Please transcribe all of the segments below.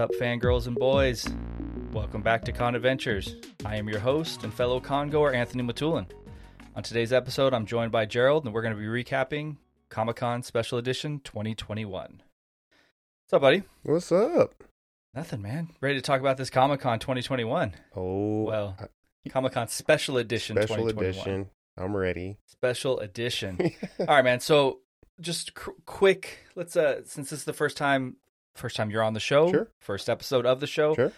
up, fangirls and boys? Welcome back to ConVentures. I am your host and fellow congoer, Anthony Matulin. On today's episode, I'm joined by Jerald, and we're going to be recapping Comic Con Special Edition 2021. What's up, buddy? What's up? Nothing, man. Ready to talk about this Comic Con 2021. Oh, Well, Comic Con Special Edition special 2021. edition. I'm ready. Special Edition. All right, man. So, just cr- quick. Let's uh, since this is the first time, first time you're on the show, Sure. first episode of the show. Sure.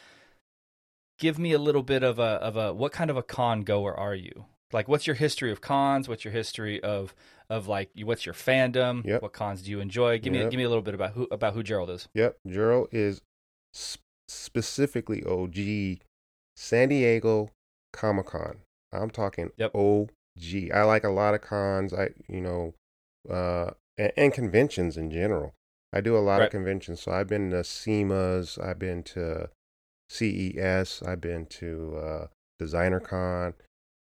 Give me a little bit of a of a what kind of a con goer are you? Like, what's your history of cons? What's your history of of like what's your fandom? Yep. What cons do you enjoy? Give me give me a little bit about who about who Jerald is. Yep. Jerald is sp- specifically OG San Diego Comic Con. I'm talking Yep. OG. I like a lot of cons. I, you know, uh, and, and conventions in general. I do a lot Right. of conventions. So I've been to SEMA's. I've been to CES. I've been to uh, Designer Con,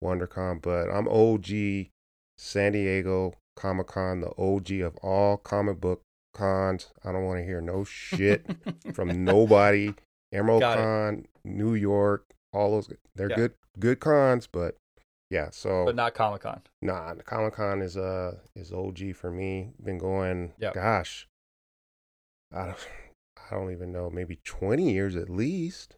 WonderCon. But I'm OG San Diego Comic Con, the OG of all comic book cons. I don't want to hear no shit from nobody. Emerald Got it. Con, New York, all those. They're Yeah. good, good cons, but yeah. So but not Comic Con. nah, Comic Con is uh is OG for me. Been going, Yep. gosh, I don't, I don't even know, maybe twenty years at least.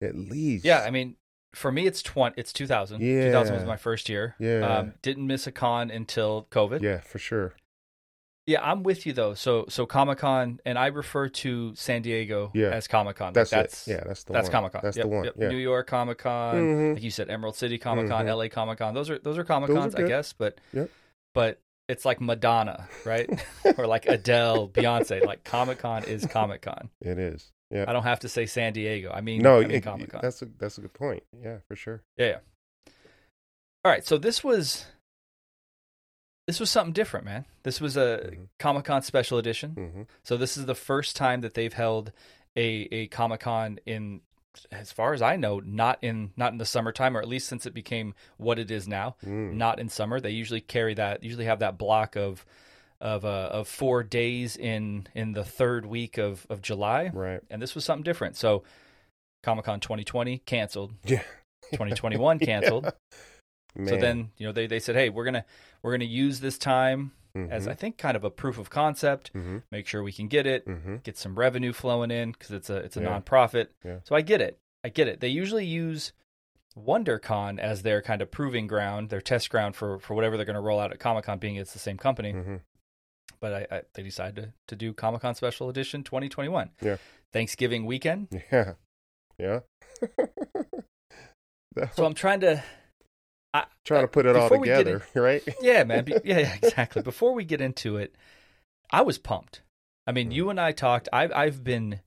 At least, Yeah, I mean, for me, it's twenty. It's 2000. Yeah. 2000 was my first year. Yeah. Um, didn't miss a con until COVID. yeah, for sure. Yeah, I'm with you though. So so Comic Con, and I refer to San Diego Yeah. as Comic Con. That's, that's it. Yeah, that's the that's one. Comic Con. That's Yep, the one. yep. Yeah. New York Comic Con, Mhm. like you said, Emerald City Comic Con, Mhm. LA Comic Con. Those are those are Comic Those are Cons, I guess. But Yep. but it's like Madonna, right? or like Adele, Beyonce. Like Comic Con is Comic Con. It is. Yeah. I don't have to say San Diego. I mean, no, I mean Comic Con. that's a that's a good point. Yeah, for sure. Yeah, yeah. All right, so this was this was something different, man. This was a Mhm. Comic Con special edition. hmm So this is the first time that they've held a a Comic Con in, as far as I know, not in not in the summertime, or at least since it became what it is now, Mm. not in summer. They usually carry that, usually have that block of of uh, of four days in in the third week of of July, Right. and this was something different. So Comic Con 2020 canceled, Yeah. 2021 canceled. Man. So then you know they they said, hey, we're gonna we're gonna use this time as Mhm. I think kind of a proof of concept. Mhm. Make sure we can get it Mhm. get some revenue flowing in because it's a it's a Yeah. nonprofit. Yeah. So I get it. I get it. They usually use WonderCon as their kind of proving ground, their test ground for for whatever they're going to roll out at Comic Con, being it's the same company. Mhm. But I, I, they decided to, to do Comic Con Special Edition 2021. Yeah. Thanksgiving weekend. Yeah. Yeah. So I'm trying to. I, trying to put it all before we get together, right? yeah, man. Be, yeah, yeah, exactly. Before we get into it, I was pumped. I mean, Mhm. you and I talked. I've I've been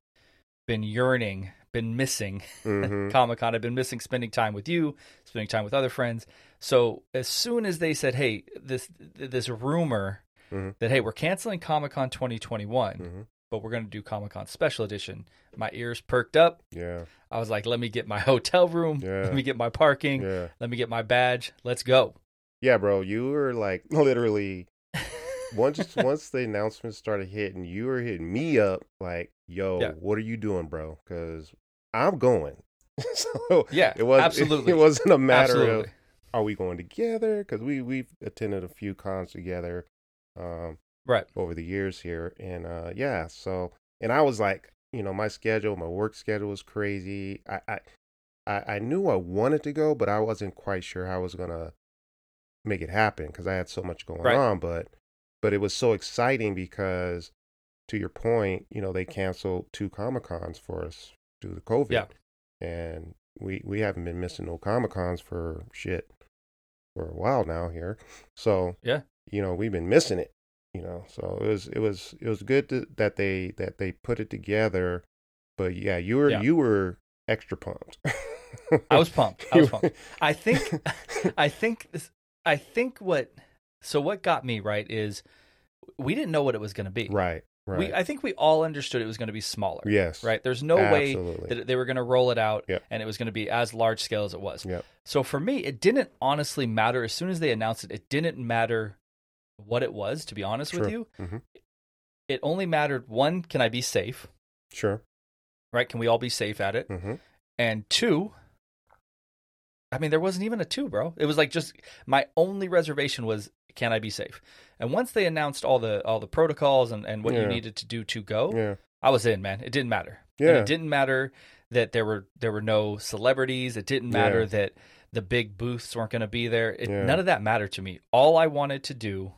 been yearning, been missing hmm Comic Con. I've been missing spending time with you, spending time with other friends. So as soon as they said, "Hey, this this rumor Mhm. that hey, we're canceling Comic Con 2021, hmm but we're going to do Comic Con Special Edition," my ears perked up. Yeah. I was like, "Let me get my hotel room. Yeah. Let me get my parking. Yeah. Let me get my badge. Let's go." Yeah, bro. You were like literally once once the announcement started hitting, you were hitting me up like, "Yo, Yeah. what are you doing, bro?" Because I'm going. so Yeah, it was absolutely. It, wasn't a matter Absolutely. of are we going together because we we've attended a few cons together um Right. over the years here and uh yeah so and i was like you know my schedule my work schedule was crazy i i i, I knew i wanted to go but i wasn't quite sure how i was gonna make it happen because i had so much going Right. on but but it was so exciting because to your point you know they canceled two comic cons for us due to covid Yeah. and we we haven't been missing no comic cons for shit for a while now here so Yeah. you know we've been missing it you know so it was it was it was good to, that they that they put it together but yeah you were Yeah. you were extra pumped I was pumped. I was pumped. I think I think this, I think what so what got me right is we didn't know what it was going to be. right right We I think we all understood it was going to be smaller. yes Right. There's no way that they were going to roll it out Yep. and it was going to be as large scale as it was. Yep. So for me, it didn't honestly matter. As soon as they announced it, it didn't matter what it was. To be honest with Sure. you, Mhm. it only mattered one: can I be safe? sure right? Can we all be safe at it? hmm And two, I mean, there wasn't even a two, bro. It was like just my only reservation was can I be safe? And once they announced all the all the protocols and, and what you needed to do to go, Yeah. I was in, man. It didn't matter. And Yeah. it didn't matter that there were there were no celebrities. It didn't matter Yeah. that the big booths weren't going to be there. It, Yeah. None of that mattered to me. All I wanted to do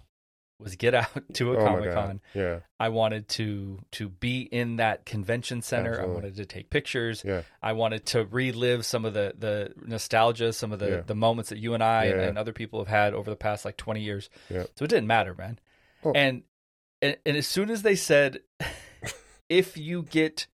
was get out to a Oh Comic Con. Yeah. I wanted to to be in that convention center. Absolutely. I wanted to take pictures. Yeah. I wanted to relive some of the the nostalgia, some of the Yeah. the moments that you and I and, Yeah. and other people have had over the past like 20 years. Yeah. So it didn't matter, man. Oh. And, and and as soon as they said if you get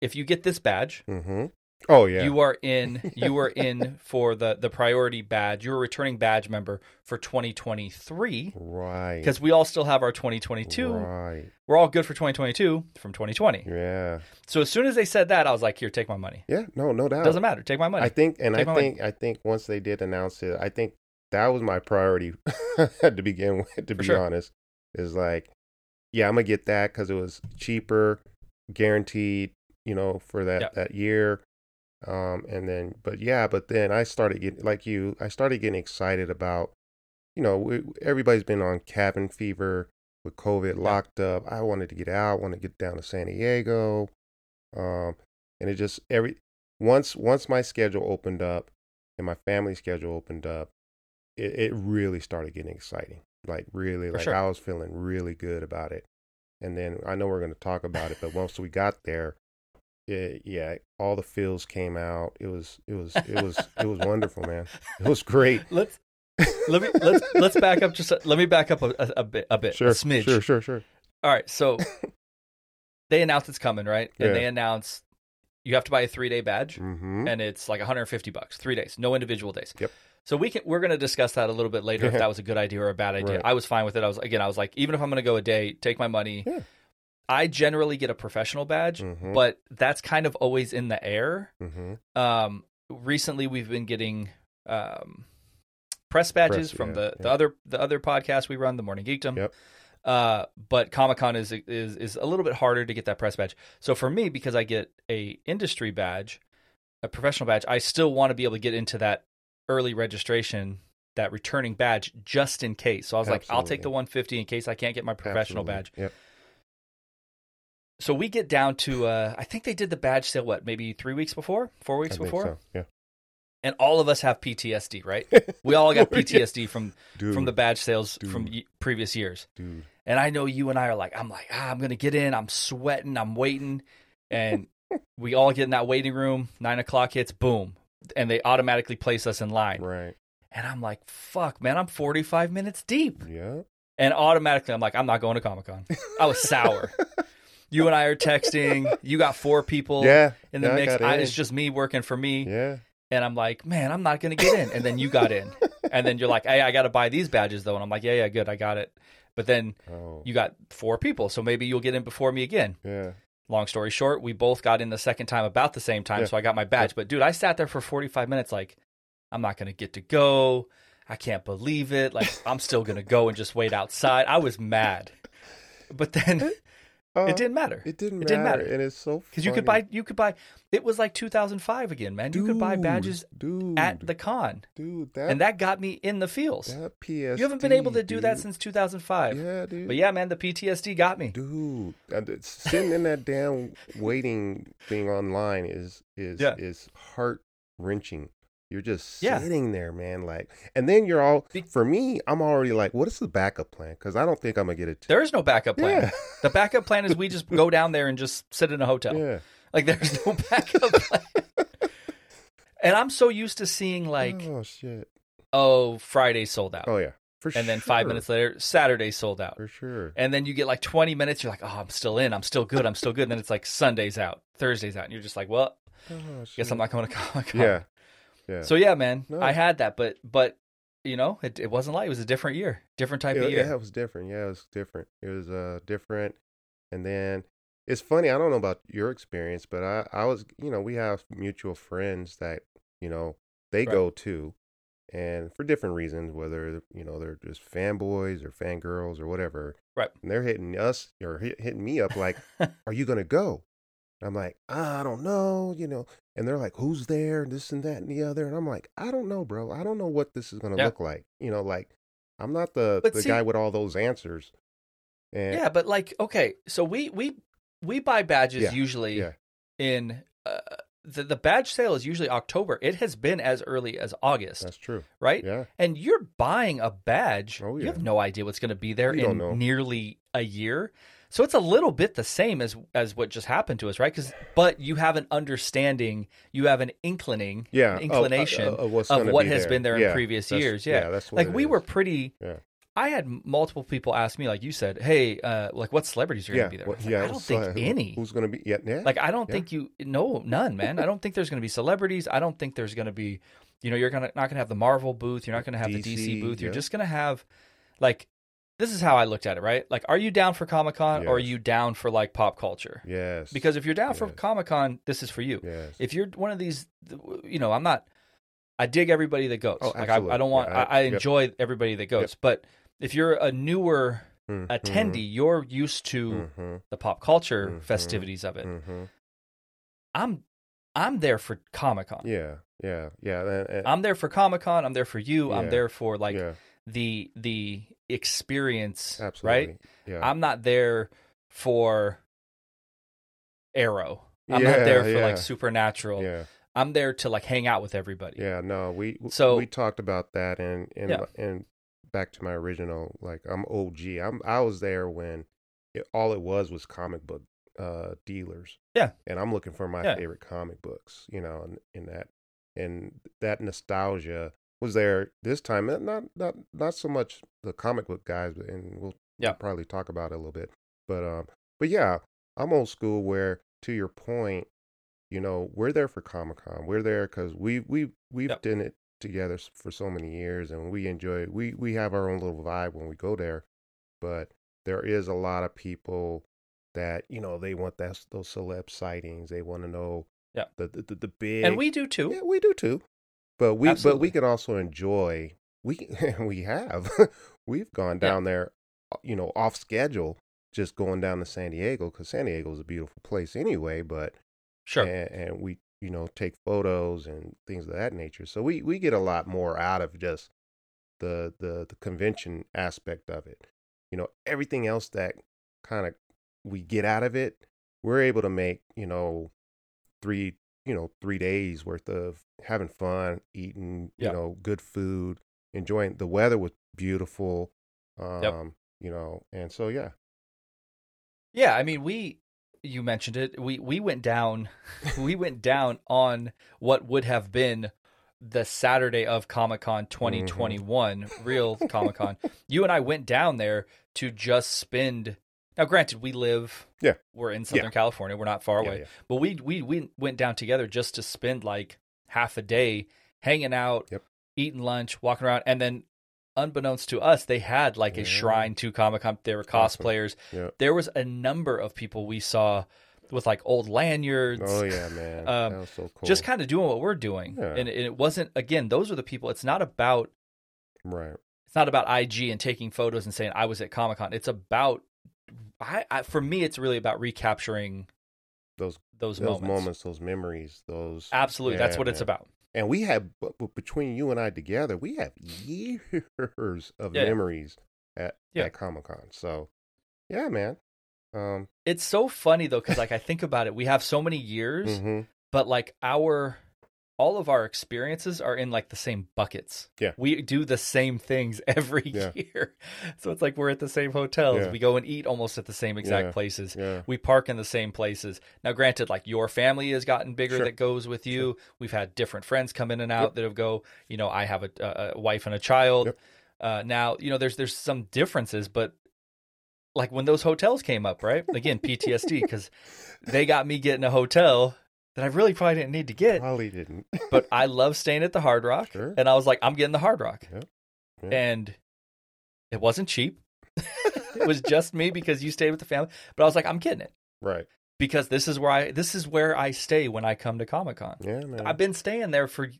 if you get this badge, hmm Oh yeah. you are in you are in for the the priority badge. You're a returning badge member for 2023 right. because we all still have our 2022. Right. We're all good for 2022 from 2020. Yeah. So as soon as they said that, I was like, "Here, take my money. Yeah. No. No doubt. Doesn't matter. Take my money." I think, and Take I money. think, I think once they did announce it, I think that was my priority to begin with. To be sure. honest, is like, yeah, I'm gonna get that because it was cheaper, guaranteed, you know, for that Yeah. that year. Um, and then, but yeah, but then I started getting like you, I started getting excited about, you know, everybody's been on cabin fever with COVID locked up. I wanted to get out, want to get down to San Diego. Um, and it just every once once my schedule opened up and my family schedule opened up, it, it really started getting exciting. Like really, For like sure. I was feeling really good about it. And then I know we're going to talk about it, but once we got there, it, yeah, all the feels came out. It was it was it was it was wonderful, man. It was great. let's let me let's let's back up just a, let me back up a, a, a bit a bit Sure, a smidge. sure, sure, sure. All right, so they announced it's coming, right? And Yeah. they announced you have to buy a three day badge, Mm-hmm. and it's like 150 bucks, three days, no individual days. Yep. So we can we're going to discuss that a little bit later if that was a good idea or a bad idea. Right. I was fine with it. I was again, I was like, even if I'm going to go a day, take my money. Yeah. I generally get a professional badge, Mhm. but that's kind of always in the air. Mm-hmm. Um, recently, we've been getting um, press badges Press, from yeah, the, the other the other podcast we run, the Morning Geekdom. Yep. Uh, but Comic Con is is is a little bit harder to get that press badge. So for me, because I get a industry badge, a professional badge, I still want to be able to get into that early registration, that returning badge, just in case. So I was like, I'll take the 150 in case I can't get my professional Absolutely. badge. Yep. So we get down to, uh, I think they did the badge sale, what, maybe three weeks before, four I weeks think before, so. Yeah. and all of us have PTSD, right? We all got PTSD from Dude, from the badge sales from Dude. y- previous years. dude. And I know you and I are like, I'm like, ah, I'm gonna get in. I'm sweating. I'm waiting, and we all get in that waiting room. Nine o'clock hits, boom, and they automatically place us in line. Right. And I'm like, fuck, man, I'm 45 minutes deep, Yeah. and automatically I'm like, I'm not going to Comic Con. I was sour. You and I are texting. You got four people yeah. in the yeah, mix. got I, in. it's just me working for me. Yeah. And I'm like, man, I'm not going to get in. And then you got in. and then you're like, hey, I got to buy these badges though. And I'm like, yeah, yeah, good. I got it. But then Oh. you got four people. So maybe you'll get in before me again. Yeah. Long story short, we both got in the second time about the same time. Yeah. So I got my badge. But dude, I sat there for 45 minutes like, I'm not going to get to go. I can't believe it. Like, I'm still going to go and just wait outside. I was mad. But then Uh, it didn't matter. It didn't It didn't matter. matter. And it's so Because you could buy, you could buy, it was like 2005 again, man. You could buy badges dude, at the con. dude that and that got me in the fields. that PSD. You haven't been able to do that since 2005. Yeah, dude. But yeah, man, the PTSD got me. Dude, sitting in that damn waiting thing online is is Yeah. is heart wrenching. You're just Yeah. sitting there, man. Like, and then you're all. For me, I'm already like, what is the backup plan? Because I don't think I'm gonna get it. There is no backup plan. Yeah. The backup plan is we just go down there and just sit in a hotel. Yeah. Like there's no backup plan. and I'm so used to seeing like, oh shit. oh, Friday sold out. Oh yeah. For and then five minutes later, Saturday sold out. For sure. And then you get like 20 minutes, you're like, oh, I'm still in. I'm still good. I'm still good. And then it's like Sunday's out, Thursday's out. And you're just like, well, Oh, guess. I'm not going to Con. Yeah. Yeah. So yeah, man, No. I had that, but, but, you know, it, it wasn't like it was a different year, different type yeah, of year. yeah, it was different. Yeah, it was different. It was uh different. And then it's funny. I don't know about your experience, but I I was you know we have mutual friends that you know they Right. go to, and for different reasons, whether you know they're just fanboys or fangirls or whatever. Right. And they're hitting us or hit, hitting me up like, "Are you gonna go?" I'm like, I don't know, you know. And they're like, who's there? This and that and the other. And I'm like, I don't know, bro. I don't know what this is gonna Yeah. look like. You know, like I'm not the But the see- guy with all those answers. And Yeah, but like, okay, so we we we buy badges Yeah, usually yeah. in uh, the the badge sale is usually October. It has been as early as August, that's true. right? Yeah. And you're buying a badge. Oh, You yeah. have no idea what's going to be there You don't in nearly a year. So it's a little bit the same as as what just happened to us, right? Because but you have an understanding, you have an inclining, Yeah. an of- inclination of, what be has there. been there in Yeah, previous that's- years. Yeah, that's what like we is. were pretty. Yeah. I had multiple people ask me, like you said, "Hey, uh, like what celebrities are yeah. going to be there?" I, well, yeah. I don't think who- any. Who's gonna be? Yeah. yeah. Like I don't Yeah. think you no none, man. I don't think there's going to be celebrities. I don't think there's going to be, you know, you're gonna not going to have the Marvel booth. You're not going to have the DC DC, booth. You're just going to have, like, this is how I looked at it, right? Like, are you down for Comic Con or are you down for like pop culture? yes. Because if you're down for Comic Con, this is for you. yes. If you're one of these, you know, I'm not. I dig everybody that goes. Oh, like I, I don't want. Yeah, I- I, I yep. enjoy everybody that goes. But if you're a newer Mhm, attendee, you're used to mhm, the pop culture Mhm. festivities of it. mhm. I'm I'm there for Comic Con. Yeah. Yeah. Yeah. and- and- I'm there for Comic Con. I'm there for you. I'm there for like yeah. the the experience, Absolutely. right? Yeah. I'm not there for Arrow. I'm not there for yeah. like Supernatural. yeah. I'm there to like hang out with everybody. Yeah, no, we So- we talked about that and and Yeah. and back to my original like I'm OG. I'm I was there when it, all it was was comic book uh dealers. Yeah. And I'm looking for my Yeah. favorite comic books, you know, and in that and that nostalgia was there this time. Not not not so much the comic book guys, but and we'll, Yeah. probably talk about it a little bit. But um but yeah, I'm old school where to your point you know we're there for comic-con we're there because we we we've Yep. done it together for so many years and we enjoy it. we we have our own little vibe when we go there but there is a lot of people that you know they want that those celeb sightings they want to know Yeah. the, the, the big And we do too. yeah we do too but we but we can also enjoy we we have we've gone Yeah. down there uh, you know off schedule just going down to san diego because san diego is a beautiful place anyway but Sure. and, and we you know take photos and things of that nature so we we get a lot more out of just the the the convention aspect of it you know everything else that kind of we get out of it we're able to make you know three you know three days worth of having fun eating Yeah. you know good food enjoying the weather was beautiful um you know and so yeah Yeah, I mean, we you mentioned it. We we went down we went down on what would have been the Saturday of Comic Con Mm-hmm. 2021, real Comic Con. You and I went down there to just spend. Now, granted, we live. Yeah. we're in Southern California. We're not far Yeah, away, yeah. but we we we went down together just to spend like half a day hanging out, Yep. eating lunch, walking around, and then. Unbeknownst to us, they had like a shrine to Comic Con. There were Awesome. cosplayers yeah there was a number of people we saw with like old lanyards oh yeah man Um, that was so cool just kind of doing what we're doing Yeah. and, and it wasn't again those are the people it's not about right it's not about ig and taking photos and saying i was at comic-con it's about I, I for me it's really about recapturing those those, those moments. moments. those memories, those absolutely that's Yeah, what it's about And we have between you and I together, we have years of Yeah. memories at Yeah. at Comic Con. So, yeah, man. Um, it's so funny though because like i think about it we have so many years mhm. but like our all of our experiences are in like the same buckets. Yeah. We do the same things every Yeah. year. So it's like we're at the same hotels. Yeah. We go and eat almost at the same exact Yeah. places. We park in the same places. Now granted like your family has gotten bigger Sure. that goes with you. We've had different friends come in and out that have go, you know, I have a, a, a wife and a child. Yep. Uh, now, you know, there's there's some differences, but like when those hotels came up, right? Again, PTSD because they got me getting a hotel that I really probably didn't need to get probably didn't. but I love staying at the Hard Rock, Sure. and I was like, I'm getting the Hard Rock, Yeah. Yeah. and it wasn't cheap. it was just me because you stayed with the family, but I was like, I'm getting it right. because this is where I this is where I stay when I come to Comic Con. Yeah, man. I've been staying there for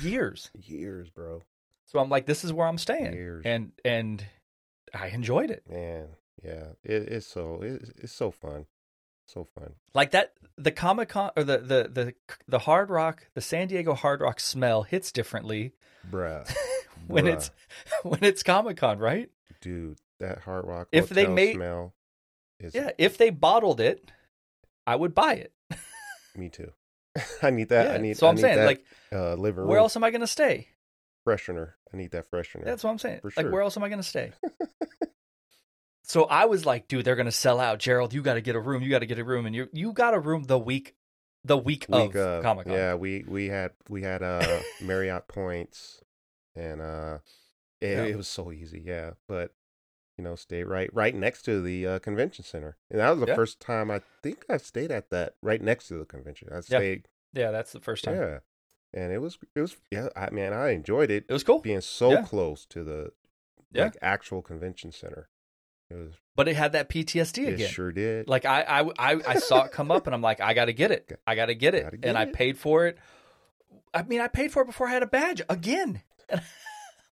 years, years, bro. so I'm like, this is where I'm staying, Years. and and I enjoyed it. Man, yeah. It, it's so it's, it's so fun. So fun. Like that, the Comic Con or the the the the Hard Rock, the San Diego Hard Rock smell hits differently Bruh. when Bruh. it's when it's Comic Con, right? dude, that Hard Rock If they made- smell is Yeah. If they bottled it, I would buy it. me too. I need that. yeah. I need so I'm need saying, that, like, uh living where else am I going to stay? freshener. I need that freshener. That's what I'm saying. For Like, sure. where else am I going to stay? So I was like, dude, they're going to sell out. Jerald, you got to get a room. You got to get a room, and you you got a room the week, the week, week of Comic Con. Yeah, we we had we had uh Marriott points and uh it, Yeah. it was so easy, yeah. But you know, stay right right next to the uh, convention center. And that was the Yeah. first time I think I stayed at that right next to the convention. I stayed Yeah, that's the first time. yeah. And it was it was yeah, I mean I enjoyed it It was cool, being so Yeah. close to the Yeah. like actual convention center. It was but it had that PTSD it again. sure did. Like I, I, I, I saw it come up, and I'm like, I got to get it. I got to get it, Gotta get and I paid for it. I mean, I paid for it before I had a badge again.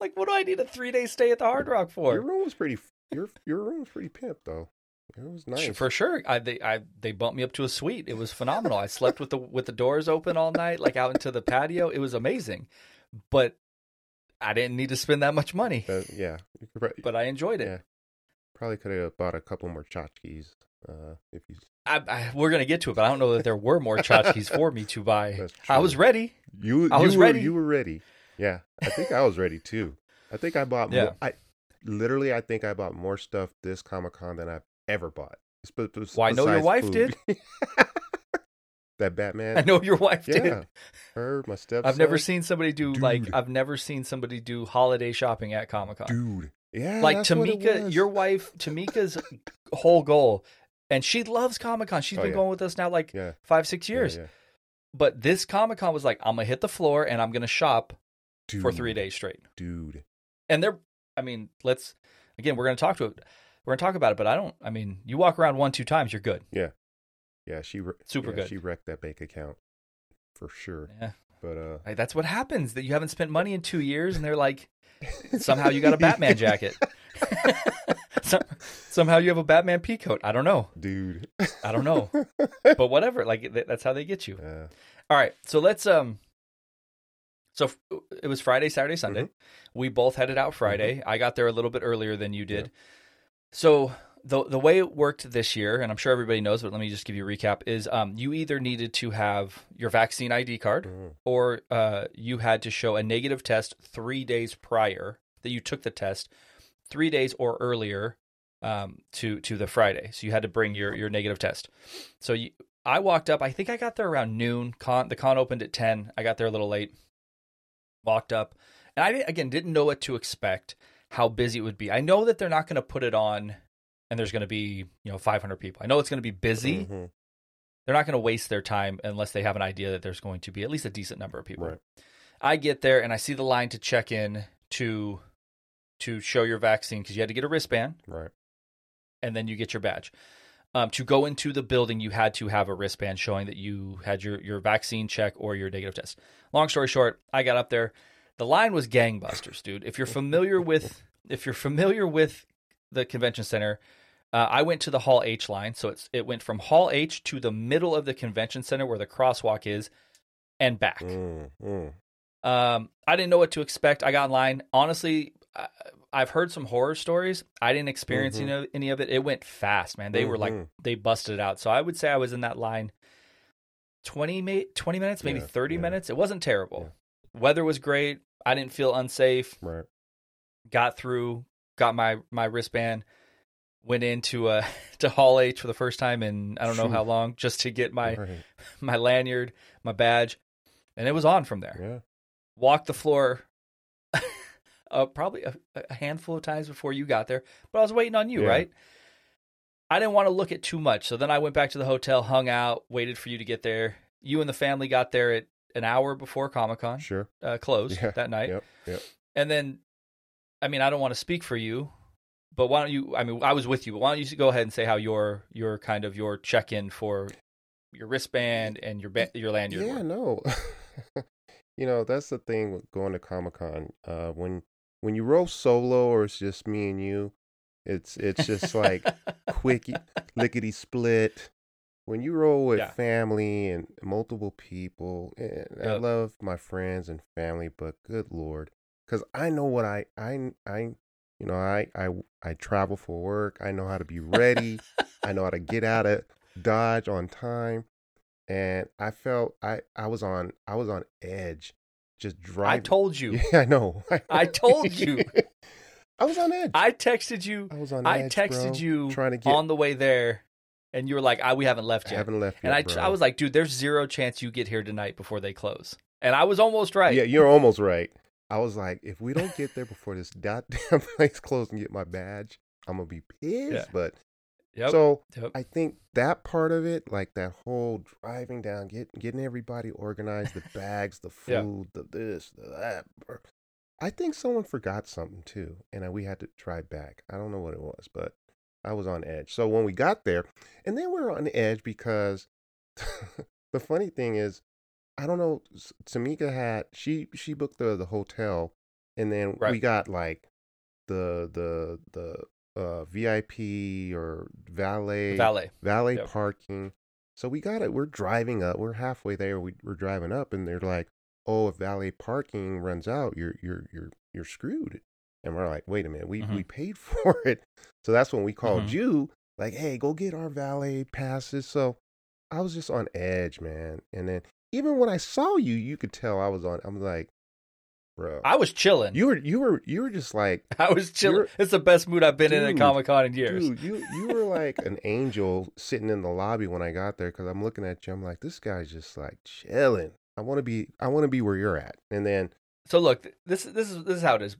Like, what do I need a three day stay at the Hard Rock for? your room was pretty your your room was pretty pimp though. It was nice. For sure, I they I they bumped me up to a suite. It was phenomenal. I slept with the with the doors open all night, like out into the patio. It was amazing, but I didn't need to spend that much money. But, yeah, But I enjoyed it. Yeah. Probably could have bought a couple more tchotchkes. Uh, if you I, I, we're gonna get to it, but I don't know that there were more tchotchkes for me to buy. I was ready. you I you was were, ready. You were ready. Yeah, I think I was ready too. I think I bought Yeah. more. I literally, I think I bought more stuff this Comic Con than I've ever bought. Sp- Well, I know your wife food. that Batman. I know your wife Yeah, did. her, my stepson. I've never seen somebody do like I've never seen somebody do holiday shopping at Comic Con. dude. Yeah, like that's what it Tamika, your wife, Tamika's whole goal, and she loves Comic Con. She's Oh, been yeah. going with us now like yeah five, six years. yeah. But this Comic Con was like, I'm gonna hit the floor and I'm gonna shop for three days straight. dude. And they're, I mean, let's again, we're gonna talk to it. We're gonna talk about it, but I don't. I mean, you walk around one, two times, you're good. Yeah, yeah. she Super good. She wrecked that bank account for sure. Yeah, But uh, Like, that's what happens. That you haven't spent money in two years, and they're like, somehow you got a Batman jacket. Some, somehow you have a Batman pea coat. I don't know. dude. I don't know. But whatever. Like th- that's how they get you. Uh, All right. So let's um. So f- it was Friday, Saturday, Sunday. We both headed out Friday. I got there a little bit earlier than you did. So the the way it worked this year, and I'm sure everybody knows, but let me just give you a recap: is um you either needed to have your vaccine ID card, mm, or uh you had to show a negative test three days prior that you took the test, three days or earlier, um to to the Friday. So you had to bring your your negative test. So you, I walked up. I think I got there around noon. Con the con opened at ten. I got there a little late. Walked up, and I again didn't know what to expect. How busy it would be. I know that they're not going to put it on, and there's going to be you know 500 people. I know it's going to be busy. mhm, They're not going to waste their time unless they have an idea that there's going to be at least a decent number of people. Right. I get there and I see the line to check in to to show your vaccine because you had to get a wristband Right. and then you get your badge. Um, to go into the building, you had to have a wristband showing that you had your, your vaccine check or your negative test. Long story short, I got up there. The line was gangbusters, dude. If you're familiar with if you're familiar with the convention center, uh, I went to the Hall H line, so it's it went from Hall H to the middle of the convention center where the crosswalk is, and back. Mm, mm. Um, I didn't know what to expect. I got in line. Honestly, I, I've heard some horror stories. I didn't experience Mhm. any, of, any of it. It went fast, man. They were like Mhm. they busted it out. So I would say I was in that line 20, 20 minutes, maybe Yeah, 30 yeah. minutes. It wasn't terrible. Weather was great. I didn't feel unsafe. Right. Got through, got my my wristband, went into uh to Hall H for the first time in I don't know how long just to get my right. my lanyard, my badge, and it was on from there Yeah. walked the floor uh, probably a, a handful of times before you got there, but I was waiting on you, Yeah. right? I didn't want to look at too much, so then I went back to the hotel, hung out, waited for you to get there. You and the family got there at an hour before Comic Con Sure. uh, closed Yeah. that night, Yep. Yep. and then, I mean, I don't want to speak for you, but why don't you? I mean, I was with you, but why don't you go ahead and say how your your kind of your check in for your wristband and your ba- your lanyard Yeah. were? No. you know that's the thing with going to Comic Con. Uh, when when you roll solo or it's just me and you, it's it's just like quickie lickety split. when you roll with Yeah. family and multiple people, and I love my friends and family, but good lord, because I know what I I I you know I I I travel for work. I know how to be ready. I know how to get out of Dodge on time, and I felt I I was on I was on edge, just driving. I told you. Yeah, I know. I told you. I was on edge. I texted you. I was on I edge, texted bro, you trying to get. on the way there, and you were like, "I we haven't left I yet." haven't left and yet, I, bro. I was like, "Dude, there's zero chance you get here tonight before they close." And I was almost right. Yeah, you're almost right. I was like, if we don't get there before this goddamn place closed and get my badge, I'm gonna be pissed. Yeah. But Yep. so Yep. I think that part of it, like that whole driving down, getting getting everybody organized, the bags, the food, the this, the that. I think someone forgot something too, and uh, we had to drive back. I don't know what it was, but I was on edge. So when we got there, and then we were on edge because the funny thing is, I don't know. Tamika had she she booked the the hotel, and then we got like the the the uh VIP or valet valet. valet Yep. parking. So we got it. We're driving up. We're halfway there. We, we're driving up, and they're like, "Oh, if valet parking runs out, you're you're you're you're screwed." And we're like, "Wait a minute. We Mhm. we paid for it." So that's when we called Mhm. you, like, "Hey, go get our valet passes." So I was just on edge, man. And then even when I saw you, you could tell I was on. I'm like, bro, I was chilling. you were you were you were just like I was chilling. It's the best mood I've been in at Dude, Comic Con in years. Dude, you you were like an angel sitting in the lobby when I got there because I'm looking at you. I'm like, this guy's just like chilling. I want to be. I want to be where you're at. And then So look, this this is this is how it is.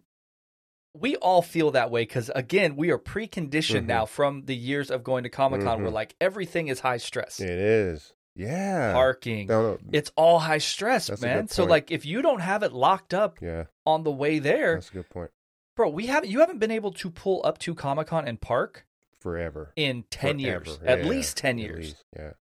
We all feel that way because again, we are preconditioned Mhm. now from the years of going to Comic Con, where Mhm. like everything is high stress, it is, yeah. parking, No, no, it's all high stress, That's man. So like, if you don't have it locked up yeah, on the way there, that's a good point. bro, we haven't you haven't been able to pull up to Comic Con and park Forever, in ten years, Forever. at Yeah, least ten at years. least, Yeah,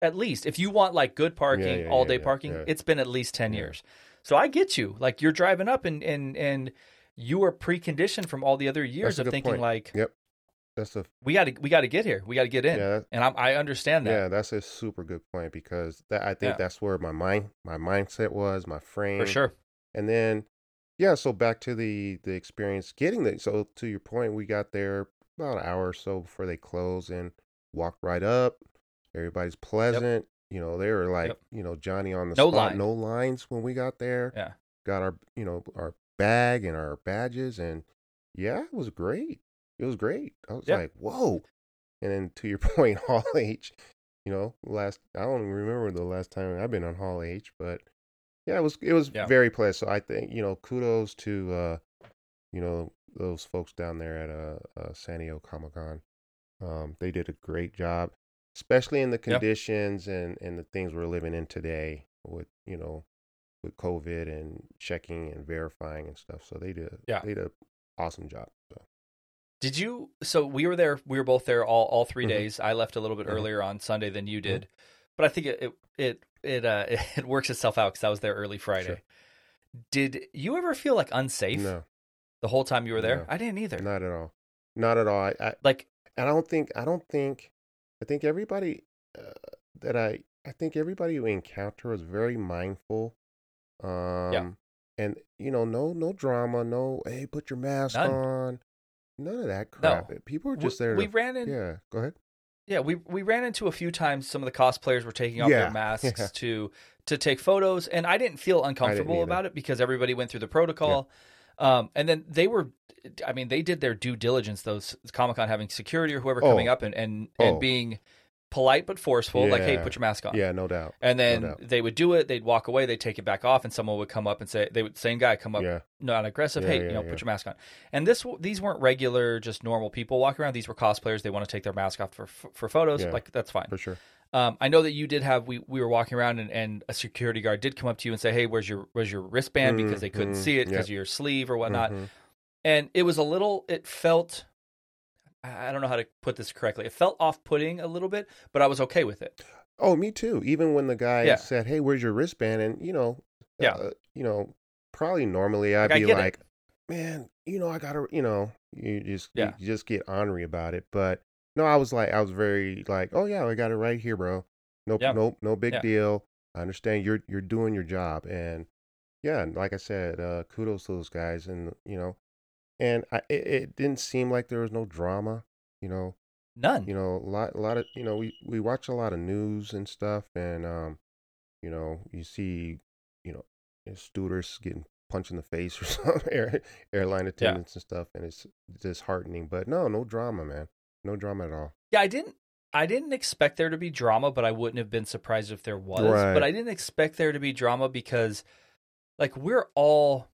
at least if you want like good parking yeah, all day parking it's been at least 10 Yeah. years so i get you like you're driving up and and and you are preconditioned from all the other years of thinking point. like Yep. That's a we got to we got to get here we got to get in yeah. that- and I'm, i understand that Yeah, that's a super good point because that I think Yeah. that's where my mind my mindset was, my frame. for sure And then, yeah, so back to the the experience getting the so to your point, we got there about an hour or so before they closed and walked right up. Everybody's pleasant. You know, they were like, Yep. you know, Johnny on the No spot, line. no lines when we got there. Yeah. Got our, you know, our bag and our badges and yeah, it was great. It was great. I was Yeah. like, whoa. And then to your point, Hall H, you know, last I don't remember the last time I've been on Hall H, but yeah, it was it was Yeah. very pleasant. So I think you know, kudos to uh, you know those folks down there at uh, uh San Diego Comic Con. Um, they did a great job, especially in the Yeah. conditions and and the things we're living in today with you know with COVID and checking and verifying and stuff. So they did Yeah. they did an awesome job. So did you so we were there we were both there all all 3 Mhm. days i left a little bit Mhm. earlier on sunday than you did but i think it it it it, uh, it works itself out because i was there early friday Sure. did you ever feel like unsafe no, the whole time you were there No. i didn't either not at all, not at all. I, I like and I don't think I don't think I think everybody uh, that I I think everybody we encounter was very mindful. Um and you know no no drama, no hey put your mask None. on. None of that crap. People were just we, there we ran in Yeah, go ahead. Yeah, we we ran into a few times some of the cosplayers were taking off Yeah, their masks yeah. to to take photos and I didn't feel uncomfortable either. about it because everybody went through the protocol. Um and then they were I mean they did their due diligence those Comic-Con having security or whoever coming Oh. up and and, and Oh. being polite but forceful like hey Yeah. put your mask on. Yeah, no doubt. And then doubt. they would do it, they'd walk away, they'd take it back off and someone would come up and say they would same guy come up Yeah. not aggressive. Yeah, hey, yeah, you know, yeah. put your mask on. And this, these weren't regular, just normal people walking around. These were cosplayers. They want to take their mask off for for photos. Yeah. Like that's fine. For sure. Um, I know that you did have. We we were walking around and, and a security guard did come up to you and say, "Hey, where's your where's your wristband?" Because they couldn't Mhm, see it yeah. because of your sleeve or whatnot. Mhm. And it was a little. It felt. I don't know how to put this correctly. It felt off putting a little bit, but I was okay with it. Oh, me too. Even when the guy Yeah. said, "Hey, where's your wristband?" and you know, Yeah. uh, you know, probably normally I'd Like, be get it. like, "Man, you know, I gotta," you know, you just Yeah. you just get ornery about it. But No, I was like, I was very like, oh yeah, I got it right here, bro. No, Yeah. no, no big Yeah. deal. I understand you're you're doing your job, and yeah, like I said, uh, kudos to those guys, and you know, and I, it, it didn't seem like there was no drama, you know, None. you know, a lot, a lot of, you know, we we watch a lot of news and stuff, and um, you know, you see, you know, stewardess getting punched in the face or something, air, airline attendants and stuff, and it's disheartening. But no, no drama, man, no drama at all. Yeah, I didn't. I didn't expect there to be drama, but I wouldn't have been surprised if there was. Right. But I didn't expect there to be drama because, like, we're all,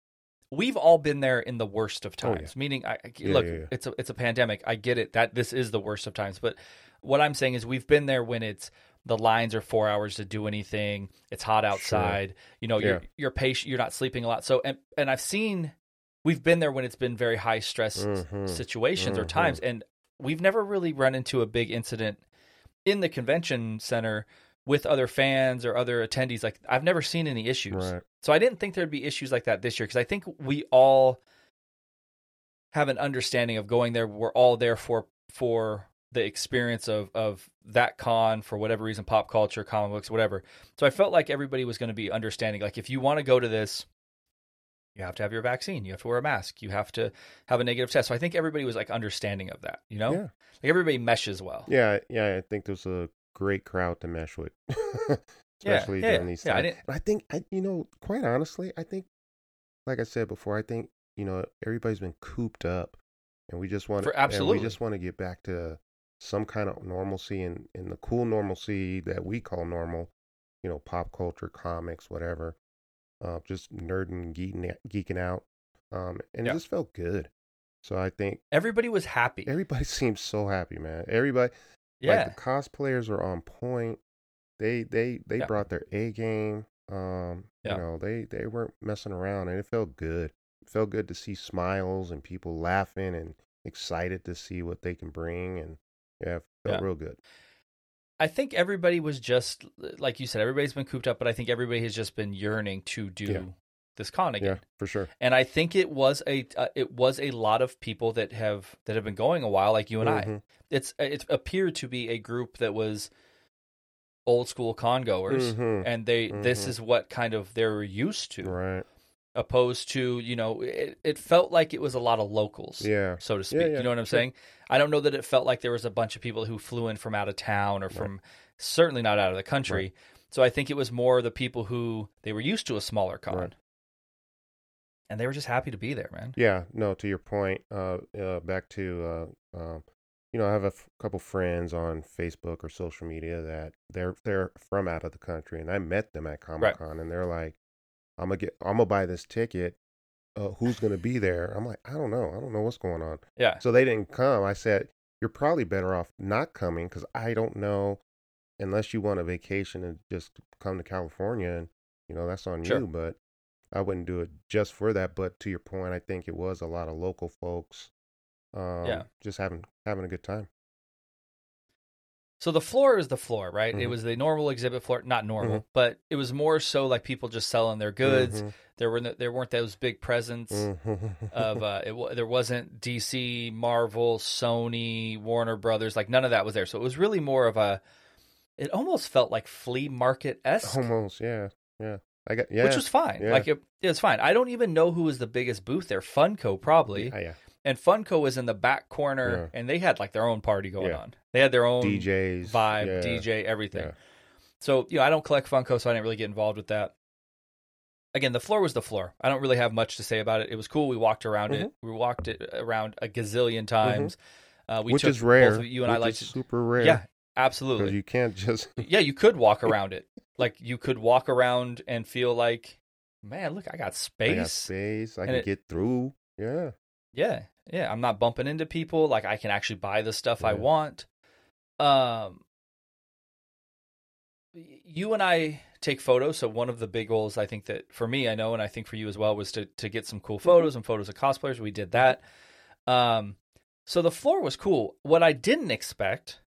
we've all been there in the worst of Oh, yeah. times. Meaning, I, I- Yeah, look, yeah, it's a it's a pandemic. I get it that this is the worst of times. But what I'm saying is, we've been there when it's the lines are four hours to do anything. It's hot outside. You know, you're you're patient. You're not sleeping a lot. So and and I've seen, we've been there when it's been very high stress Mhm. situations or Mhm. times and we've never really run into a big incident in the convention center with other fans or other attendees like i've never seen any issues. Right. so i didn't think there'd be issues like that this year because i think we all have an understanding of going there. We're all there for for the experience of of that con for whatever reason pop culture comic books whatever. So i felt like everybody was going to be understanding like if you want to go to this you have to have your vaccine you have to wear a mask you have to have a negative test. So i think everybody was like understanding of that you know? Yeah. like everybody meshes well. Yeah, yeah, I think there's a great crowd to mesh with, especially yeah, during these yeah, times. didn't- I think, I, you know, quite honestly, I think, like I said before, I think you know everybody's been cooped up, and we just want to, and absolutely. we just want to get back to some kind of normalcy and in the cool normalcy that we call normal, you know, pop culture, comics, whatever. Uh, just nerding, geeking, geeking out, um, and Yeah. it just felt good. So I think everybody was happy everybody seems so happy, man. Everybody, yeah like the cosplayers are on point. They they they Yeah. brought their A game. Um, Yeah. you know, they they weren't messing around and it felt good. It felt good to see smiles and people laughing and excited to see what they can bring and yeah, it felt Yeah. real good. I think everybody was just like you said. Everybody's been cooped up, but I think everybody has just been yearning to do. This con again. Yeah, for sure. And I think it was a uh, it was a lot of people that have that have been going a while, like you and I. Mhm. It's it appeared to be a group that was old school con goers, Mhm. and they this Mhm. is what kind of they're used to, Right. opposed to you know it, it felt like it was a lot of locals. Yeah. so to speak. yeah, You know what I'm sure. saying? I don't know that it felt like there was a bunch of people who flew in from out of town or from certainly not out of the country. So I think it was more the people who they were used to a smaller con. Right. And they were just happy to be there, man. Yeah, no, to your point, uh, uh, back to, uh, um, you know, I have a f- couple friends on Facebook or social media that they're they're from out of the country, and I met them at Comic Con, and they're like, "I'm gonna get, I'm gonna buy this ticket. Uh, who's gonna be there?" I'm like, "I don't know, I don't know what's going on." Yeah. So they didn't come. I said, "You're probably better off not coming because I don't know, unless you want a vacation and just come to California, and you know that's on Sure. you." But I wouldn't do it just for that. But to your point, I think it was a lot of local folks, um, Yeah. just having having a good time. So the floor is the floor, right? It Mhm. was the normal exhibit floor, not normal, Mhm. but it was more so like people just selling their goods. Mhm. There were no, there weren't those big presents of uh, it, there wasn't DC, Marvel, Sony, Warner Brothers, like none of that was there. So it was really more of a. It almost felt like flea market esque, almost, yeah, yeah. I got yeah, which was fine. yeah. Like it, it was fine. I don't even know who was the biggest booth there. Funko probably, yeah, yeah. and Funko was in the back corner, and they had like their own party going on. They had their own DJs vibe, DJ, everything. So, you know, I don't collect Funko, so I didn't really get involved with that. Again, the floor was the floor. I don't really have much to say about it. It was cool. We walked around it. We walked it around a gazillion times. Uh, we Mm-hmm. which took is rare. Both of you and I like super rare. yeah, absolutely. you can't just yeah, you could walk around it. Like you could walk around and feel like, man, look, I got space. I got space. I And can it- get through. Yeah. Yeah, yeah. I'm not bumping into people. Like I can actually buy the stuff I want. Um, you and I take photos. So one of the big goals, I think that for me, I know, and I think for you as well, was to to get some cool photos and photos of cosplayers. We did that. Um, so the floor was cool. What I didn't expect,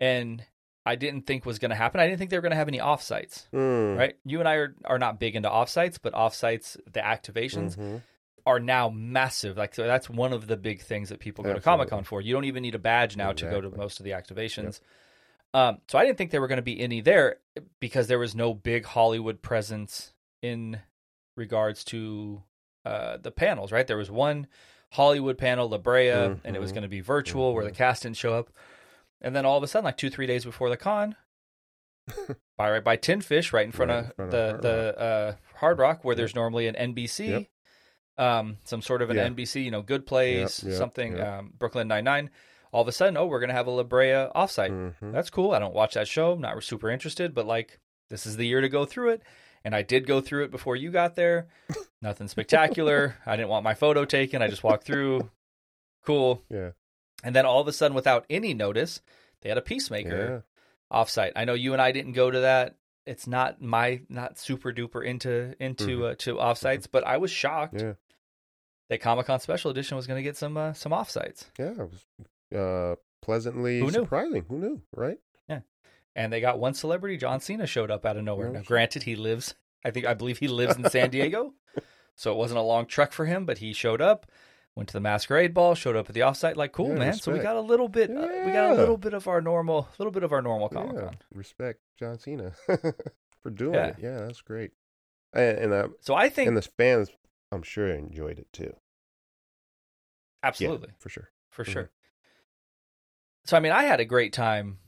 and I didn't think was going to happen. I didn't think they were going to have any offsites. Mm. Right? You and I are are not big into offsites, but offsites, the activations Mhm. are now massive. Like so that's one of the big things that people go to Comic Con for. You don't even need a badge now to go to most of the activations. Um, so I didn't think there were going to be any there because there was no big Hollywood presence in regards to uh, the panels. Right, there was one Hollywood panel, La Brea, and it was Mhm. going to be virtual where the Mhm. cast didn't show up. And then all of a sudden, like two three days before the con, buy right by Tin Fish, right in front Right of in front the Hard the uh, Hard Rock, where Yep. there's normally an NBC, Yep. um, some sort of an Yeah. NBC, you know, Good Place, Yep, something, um, Brooklyn Nine Nine. All of a sudden, oh, we're gonna have a La Brea offsite. Mhm. That's cool. I don't watch that show. I'm not super interested, but like this is the year to go through it. And I did go through it before you got there. Nothing spectacular. I didn't want my photo taken. I just walked through. Cool. Yeah. And then all of a sudden, without any notice, they had a Peacemaker Yeah. offsite. I know you and I didn't go to that. It's not my not super duper into into Mhm. uh, to offsites, but I was shocked Yeah. that Comic Con Special Edition was going to get some uh, some offsites, Yeah. It was uh, pleasantly Who knew? surprising. Who knew? Right? Yeah, and they got one celebrity. John Cena showed up out of nowhere. No Now, granted, he lives. I think I believe he lives in San Diego, so it wasn't a long trek for him. But he showed up, went to the Masquerade Ball, showed up at the offsite. Like, cool, Yeah, man. So we got a little bit. Uh, we got a little bit of our normal, little bit of our normal Comic Yeah. Con. Respect John Cena for doing Yeah. it. Yeah, that's great. And and, uh, So I think and the fans, I'm sure, enjoyed it too. absolutely. Yeah, for sure. for Mhm. sure. So I mean, I had a great time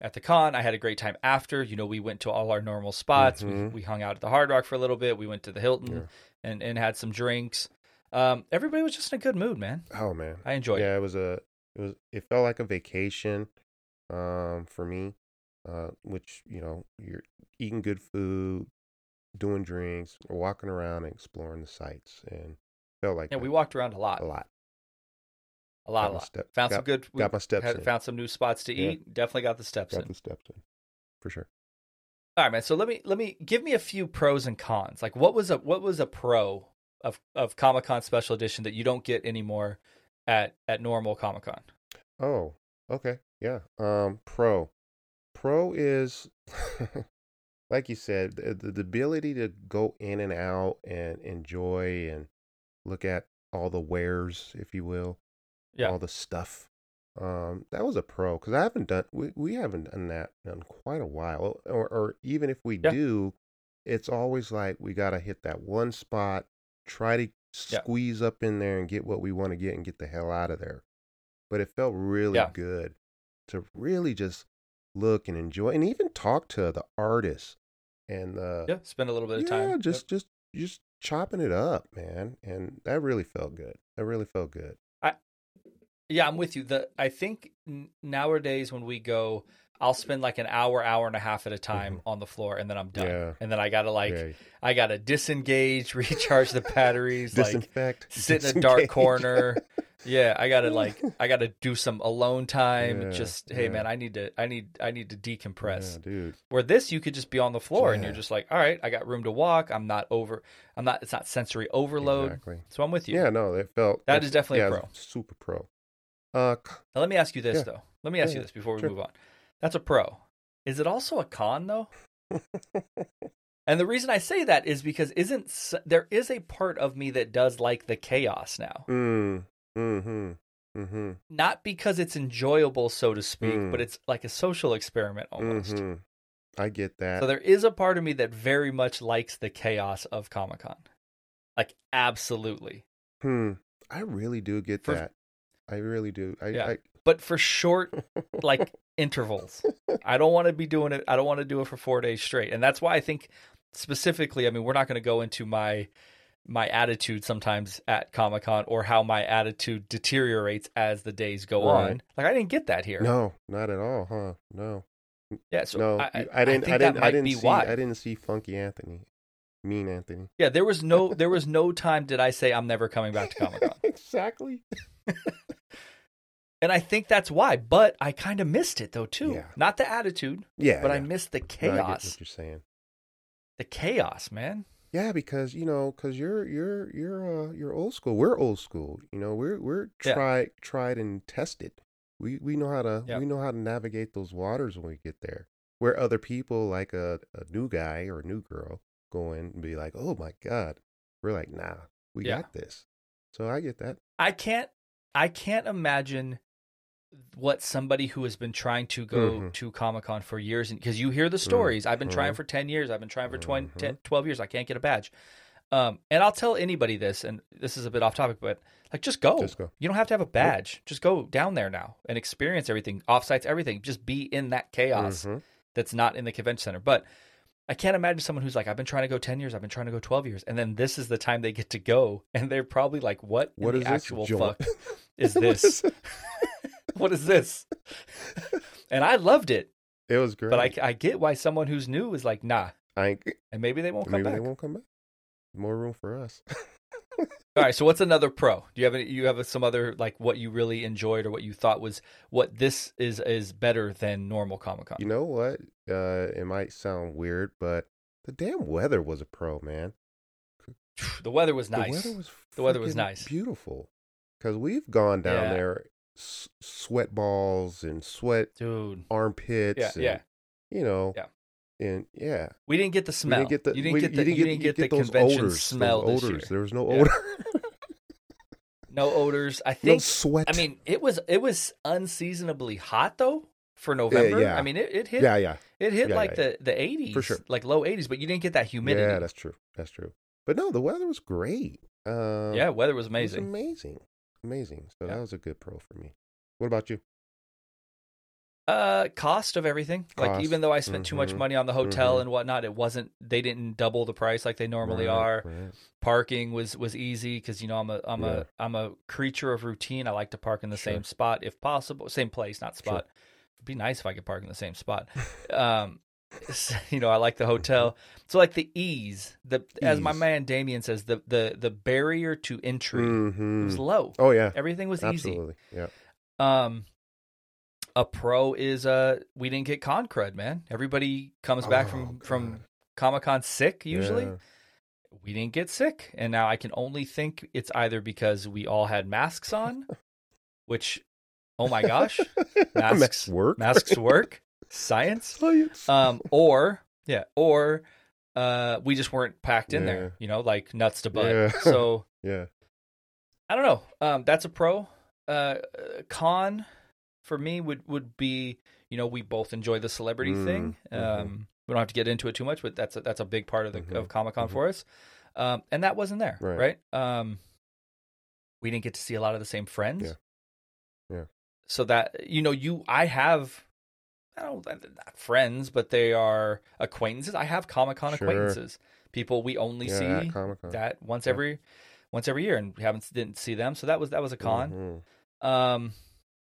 at the con. I had a great time after. You know, we went to all our normal spots. We Mhm. we hung out at the Hard Rock for a little bit. We went to the Hilton Yeah. and and had some drinks. Um, everybody was just in a good mood, man. Oh man, I enjoyed it. yeah, it was a it was it felt like a vacation, um, for me, uh, which you know you're eating good food, doing drinks, walking around and exploring the sites, and felt like Yeah, that we walked around a lot, a lot. a lot, Got a lot. step- Found some good. got my steps had- in. Found some new spots to Yeah. eat. Definitely got the steps Got in. the steps in, for sure. All right, man. So let me let me give me a few pros and cons. Like, what was a what was a pro of of Comic Con Special Edition that you don't get anymore at at normal Comic Con? Oh, okay. Yeah. Um pro. Pro is like you said, the, the the ability to go in and out and enjoy and look at all the wares, if you will. Yeah. All the stuff. Um that was a pro cuz I haven't done we, we haven't done that in quite a while or or even if we Yeah. do, it's always like we got to hit that one spot, try to Yeah. squeeze up in there and get what we want to get and get the hell out of there but it felt really Yeah. good to really just look and enjoy and even talk to the artists and uh Yeah, spend a little bit of time. yeah, time. just just just chopping it up man and that really felt good that really felt good i Yeah, I'm with you. The I think n- nowadays when we go, I'll spend like an hour, hour and a half at a time on the floor, and then I'm done. Mm-hmm. Yeah. And then I gotta like, yeah. I gotta disengage, recharge the batteries, like disinfect sit in a dark corner. Yeah, I gotta like, I gotta do some alone time. Yeah, just hey, man, I need to, I need, I need to decompress. dude Where this, you could just be on the floor, and you're just like, all right, I got room to walk. I'm not over. I'm not. It's not sensory overload. exactly So I'm with you. yeah no it felt that is it- is definitely a pro. super pro uh Now, let me ask you this though. Let me ask you this before we Sure. move on. That's a pro. Is it also a con though? And the reason I say that is because isn't there is a part of me that does like the chaos now. mm mm-hmm mm-hmm Not because it's enjoyable so to speak, Mm. but it's like a social experiment almost. hmm I get that. So there is a part of me that very much likes the chaos of Comic-Con. Like absolutely. hmm. I really do get For- that. I really do. I, Yeah. I But for short like intervals. I don't want to be doing it. I don't want to do it for four days straight, and that's why I think specifically. I mean, we're not going to go into my my attitude sometimes at Comic Con or how my attitude deteriorates as the days go Right. on. Like I didn't get that here. no, not at all, huh? No, yeah. So no. I, I didn't. think I, didn't. I didn't see. why. I didn't see Funky Anthony, Mean Anthony. Yeah, there was no there was no time did I say I'm never coming back to Comic Con, exactly. And I think that's why. But I kind of missed it though too. Yeah. Not the attitude, Yeah, but I missed the No, I get chaos. what you're saying. the chaos, man. Yeah, because you know, because you're you're you're uh you're old school. We're old school. You know, we're we're Yeah. tried tried and tested. We we know how to Yeah. we know how to navigate those waters when we get there. Where other people like a, a new guy or a new girl go in and be like, oh my god, we're like, nah, we Yeah. got this. So I get that. I can't I can't imagine what somebody who has been trying to go Mhm. to Comic Con for years and because you hear the stories. I've been trying Mhm. for 10 years. I've been trying for 20, Mhm. 10, 12 years. I can't get a badge. Um, and I'll tell anybody this, and this is a bit off topic, but like just go. Just go. You don't have to have a badge. Just go down there now and experience everything, offsites, everything. Just be in that chaos Mhm. that's not in the convention center. But I can't imagine someone who's like, I've been trying to go 10 years, I've been trying to go 12 years, and then this is the time they get to go. And they're probably like, What, What the is actual fuck is this? what is this? and I loved it, It was great. but I, I get why someone who's new is like, Nah. I And maybe they won't come maybe back. they won't come back. More room for us. All right. So what's another pro? Do you have any, you have some other like what you really enjoyed or what you thought was what this is is better than normal Comic Con? you know what? Uh, it might sound weird, but the damn weather was a pro, man. the weather was nice. The weather was The weather was nice. beautiful. Because we've gone down Yeah. there, s- sweat balls and sweat Dude. armpits. Yeah, and, yeah. You know. Yeah. And yeah, We didn't get the We smell. didn't get the you didn't we- get the you didn't get, the those convention odors, those smell this odors. year. There was no Yeah. odor. No odors. I no think sweat. I mean it was it was unseasonably hot though for November. yeah. I mean it, it hit yeah, yeah, it hit like the the eighties For sure. like low eighties, but you didn't get that humidity. yeah. That's true. That's true. But no, the weather was great. Um, yeah, weather was amazing. it was amazing. Amazing. So Yeah. that was a good pro for me. What about you? Uh, cost of everything. Like even though I spent too much Mhm. money on the hotel Mhm. and whatnot, it wasn't. They didn't double the price like they normally Right, are. right. Parking was was easy because you know I'm a I'm Yeah. a I'm a creature of routine. I like to park in the Sure. same spot if possible, same place, not Sure. spot. It'd be nice if I could park in the same spot. um, you know, I like the hotel. So like the ease, the as my man Damien says, the the the barrier to entry Mhm. was low. Oh yeah, Everything was easy. absolutely. Yeah. Um, a pro is uh we didn't get con crud, man. Everybody comes back Oh, from from Comic Con sick usually. Yeah. We didn't get sick, and now I can only think it's either because we all had masks on, which, oh my gosh, Masks- masks work. masks work, science, Science. um, or yeah, or uh, we just weren't packed in Yeah. there, you know, like nuts to butt. Yeah. So yeah. I don't know. Um, that's a pro. Uh, con for me would would be you know we both enjoy the celebrity Mm, thing. mhm. Um, we don't have to get into it too much, but that's a, that's a big part of the Mhm, of Comic Con mhm. for us. Um, and that wasn't there, Right. right? Um, we didn't get to see a lot of the same friends. Yeah. Yeah. So that you know, you I have. I don't not friends, but they are acquaintances. I have Comic Con Sure. acquaintances, people we only yeah, see that once Yeah. every once every year, and we haven't didn't see them. So that was that was a con. Mhm. Um,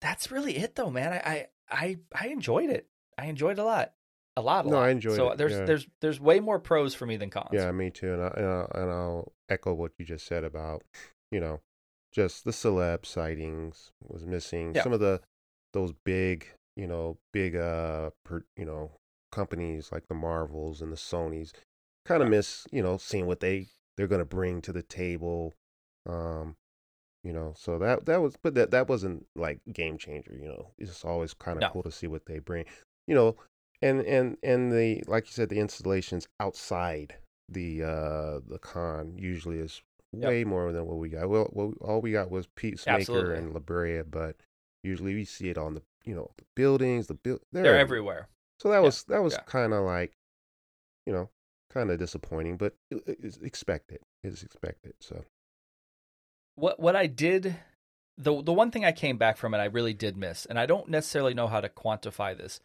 that's really it, though, man. I I I, I enjoyed it. I enjoyed it a lot, a lot. A No, lot. I enjoyed so it, there's yeah. there's there's way more pros for me than cons. Yeah, me too. And, I, and, I'll, and I'll echo what you just said about, you know, just the celeb sightings was missing. Some of the those big, you know, big uh, per, you know, companies like the Marvels and the Sonys kind of miss, you know, seeing what they they're gonna bring to the table. Um, you know, so that that was, but that that wasn't like game changer. You know, it's always kind of No. cool to see what they bring. You know, and and and the like you said, the installations outside the uh the con usually is Yep. way more than what we got. Well, well, all we got was Peacemaker Absolutely. and La Brea, but usually we see it on the you know the buildings, the build. they're everywhere. So that Yeah, was that was yeah. kind of like, you know, kind of disappointing, but it, it's expected. It's expected. So What what I did, the the one thing I came back from and I really did miss, and I don't necessarily know how to quantify this,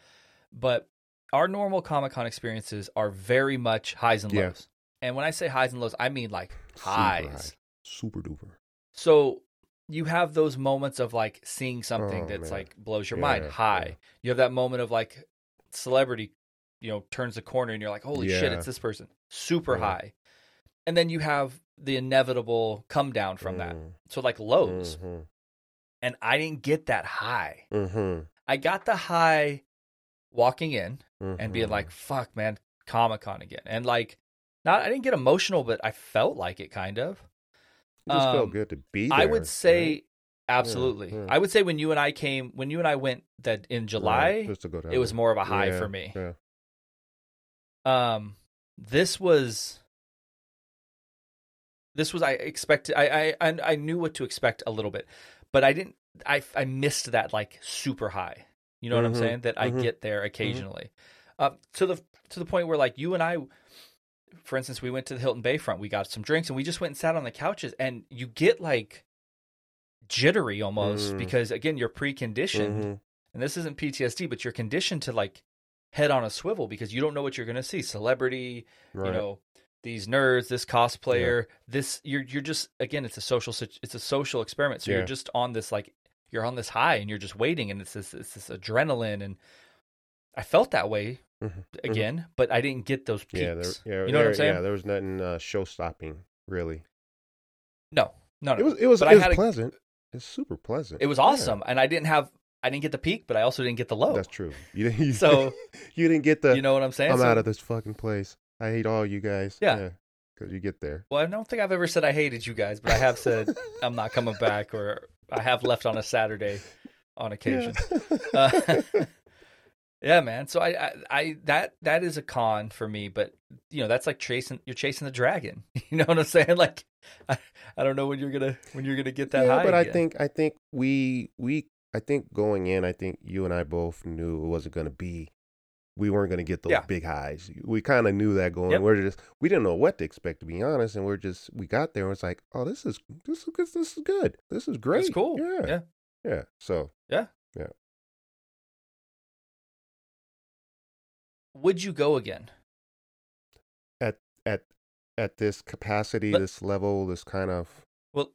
but our normal Comic Con experiences are very much highs and Yeah. lows. And when I say highs and lows, I mean like super highs. high, super duper. So you have those moments of like seeing something Oh, that's man. like blows your Yeah, mind yeah. high. You have that moment of like celebrity, you know, turns the corner and you're like, holy shit, it's this person. Super Yeah. high. And then you have the inevitable come down from that. Mm, So like lows. mhm, And I didn't get that high. mhm, I got the high walking in and being mhm. like, fuck, man, Comic Con again. And like, not, I didn't get emotional, but I felt like it kind of. It just um, felt good to be there. I would say right? absolutely. yeah. I would say when you and I came, when you and I went that in July, Right, just to go down it was more of a high Yeah, for me. Yeah. Um, this was this was I expected. I I I knew what to expect a little bit, but I didn't. I I missed that like super high. You know what I'm Mhm, saying? That I mhm. get there occasionally, uh, to the to the point where like you and I, for instance, we went to the Hilton Bayfront. We got some drinks and we just went and sat on the couches, and you get like jittery almost Mm. because again you're preconditioned, Mhm. and this isn't PTSD, but you're conditioned to like head on a swivel because you don't know what you're going to see. Celebrity, Right. you know these nerds this cosplayer this you're you're just again it's a social it's a social experiment so Yeah. you're just on this like you're on this high and you're just waiting and it's this it's this adrenaline and i felt that way Mhm. again but i didn't get those peaks Yeah, there, yeah, you know what i'm saying Yeah, there was nothing uh, show stopping really. no no no It was it was it was had a- pleasant. It's super pleasant. it was Yeah, awesome and i didn't have i didn't get the peak but i also didn't get the low That's true. You didn't. You, So- you didn't get the. you know what i'm saying I'm So- out of this fucking place. I hate all you guys. Yeah. because you get there. well i don't think i've ever said i hated you guys but i have said i'm not coming back or i have left on a saturday on occasion Uh, yeah, man. So I, I, I, that, that is a con for me. But you know, that's like chasing. You're chasing the dragon. You know what I'm saying? Like, I, I don't know when you're gonna when you're gonna get that yeah, high. but I think I think we we I think going in, I think you and I both knew it wasn't going to be. We weren't going to get those Yeah. big highs. We kind of knew that going. Yep. We're just we didn't know what to expect to be honest, and we're just we got there and it's like, oh, this is this is good. This is good. This is great. that's cool. Yeah, yeah. Yeah. So, yeah. So Would you go again? at at at this capacity, Let- this level, this kind of Well,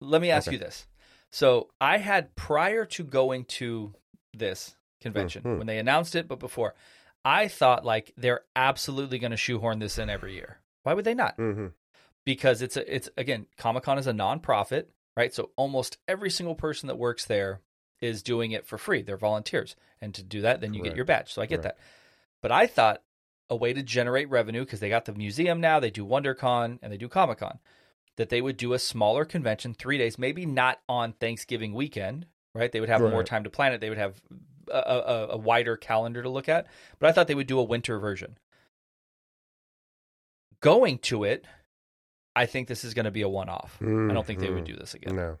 let me ask Okay. you this. So I had prior to going to this convention Mhm. when they announced it, but before, I thought like they're absolutely going to shoehorn this in every year. Why would they not? hmm because it's a, it's again Comic Con is a nonprofit, right? So almost every single person that works there is doing it for free. They're volunteers, and to do that, then you get your badge. So I get Correct. that. But I thought a way to generate revenue because they got the museum now, they do WonderCon and they do Comic Con, that they would do a smaller convention, three days, maybe not on Thanksgiving weekend, right? They would have more time to plan it. They would have a, a, a wider calendar to look at. But I thought they would do a winter version. Going to it, I think this is going to be a one off. I don't think they would mm-hmm. do this again. No.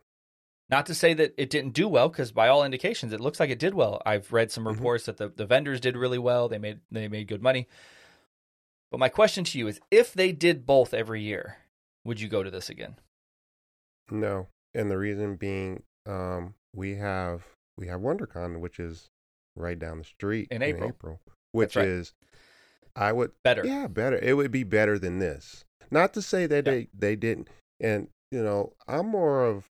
Not to say that it didn't do well, because by all indications, it looks like it did well. I've read some Mhm. reports that the, the vendors did really well. They made they made good money. But my question to you is, if they did both every year, would you go to this again? No, and the reason being, um, we have we have WonderCon, which is right down the street In April. which right. is, I would Better. yeah better. It would be better than this. Not to say that Yeah. they they didn't, and you know, I'm more of,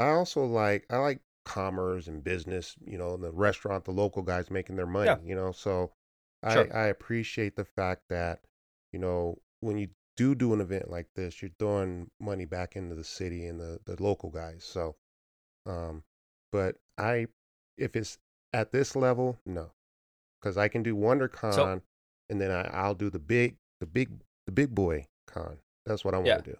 I also like I like commerce and business. You know, and the restaurant, the local guys making their money. Yeah. You know, so Sure. I I appreciate the fact that you know when you do do an event like this, you're throwing money back into the city and the, the local guys. So, um, but I, if it's at this level, no, because I can do WonderCon and then I, I'll do the big, the big, the big boy con. That's what I want to do.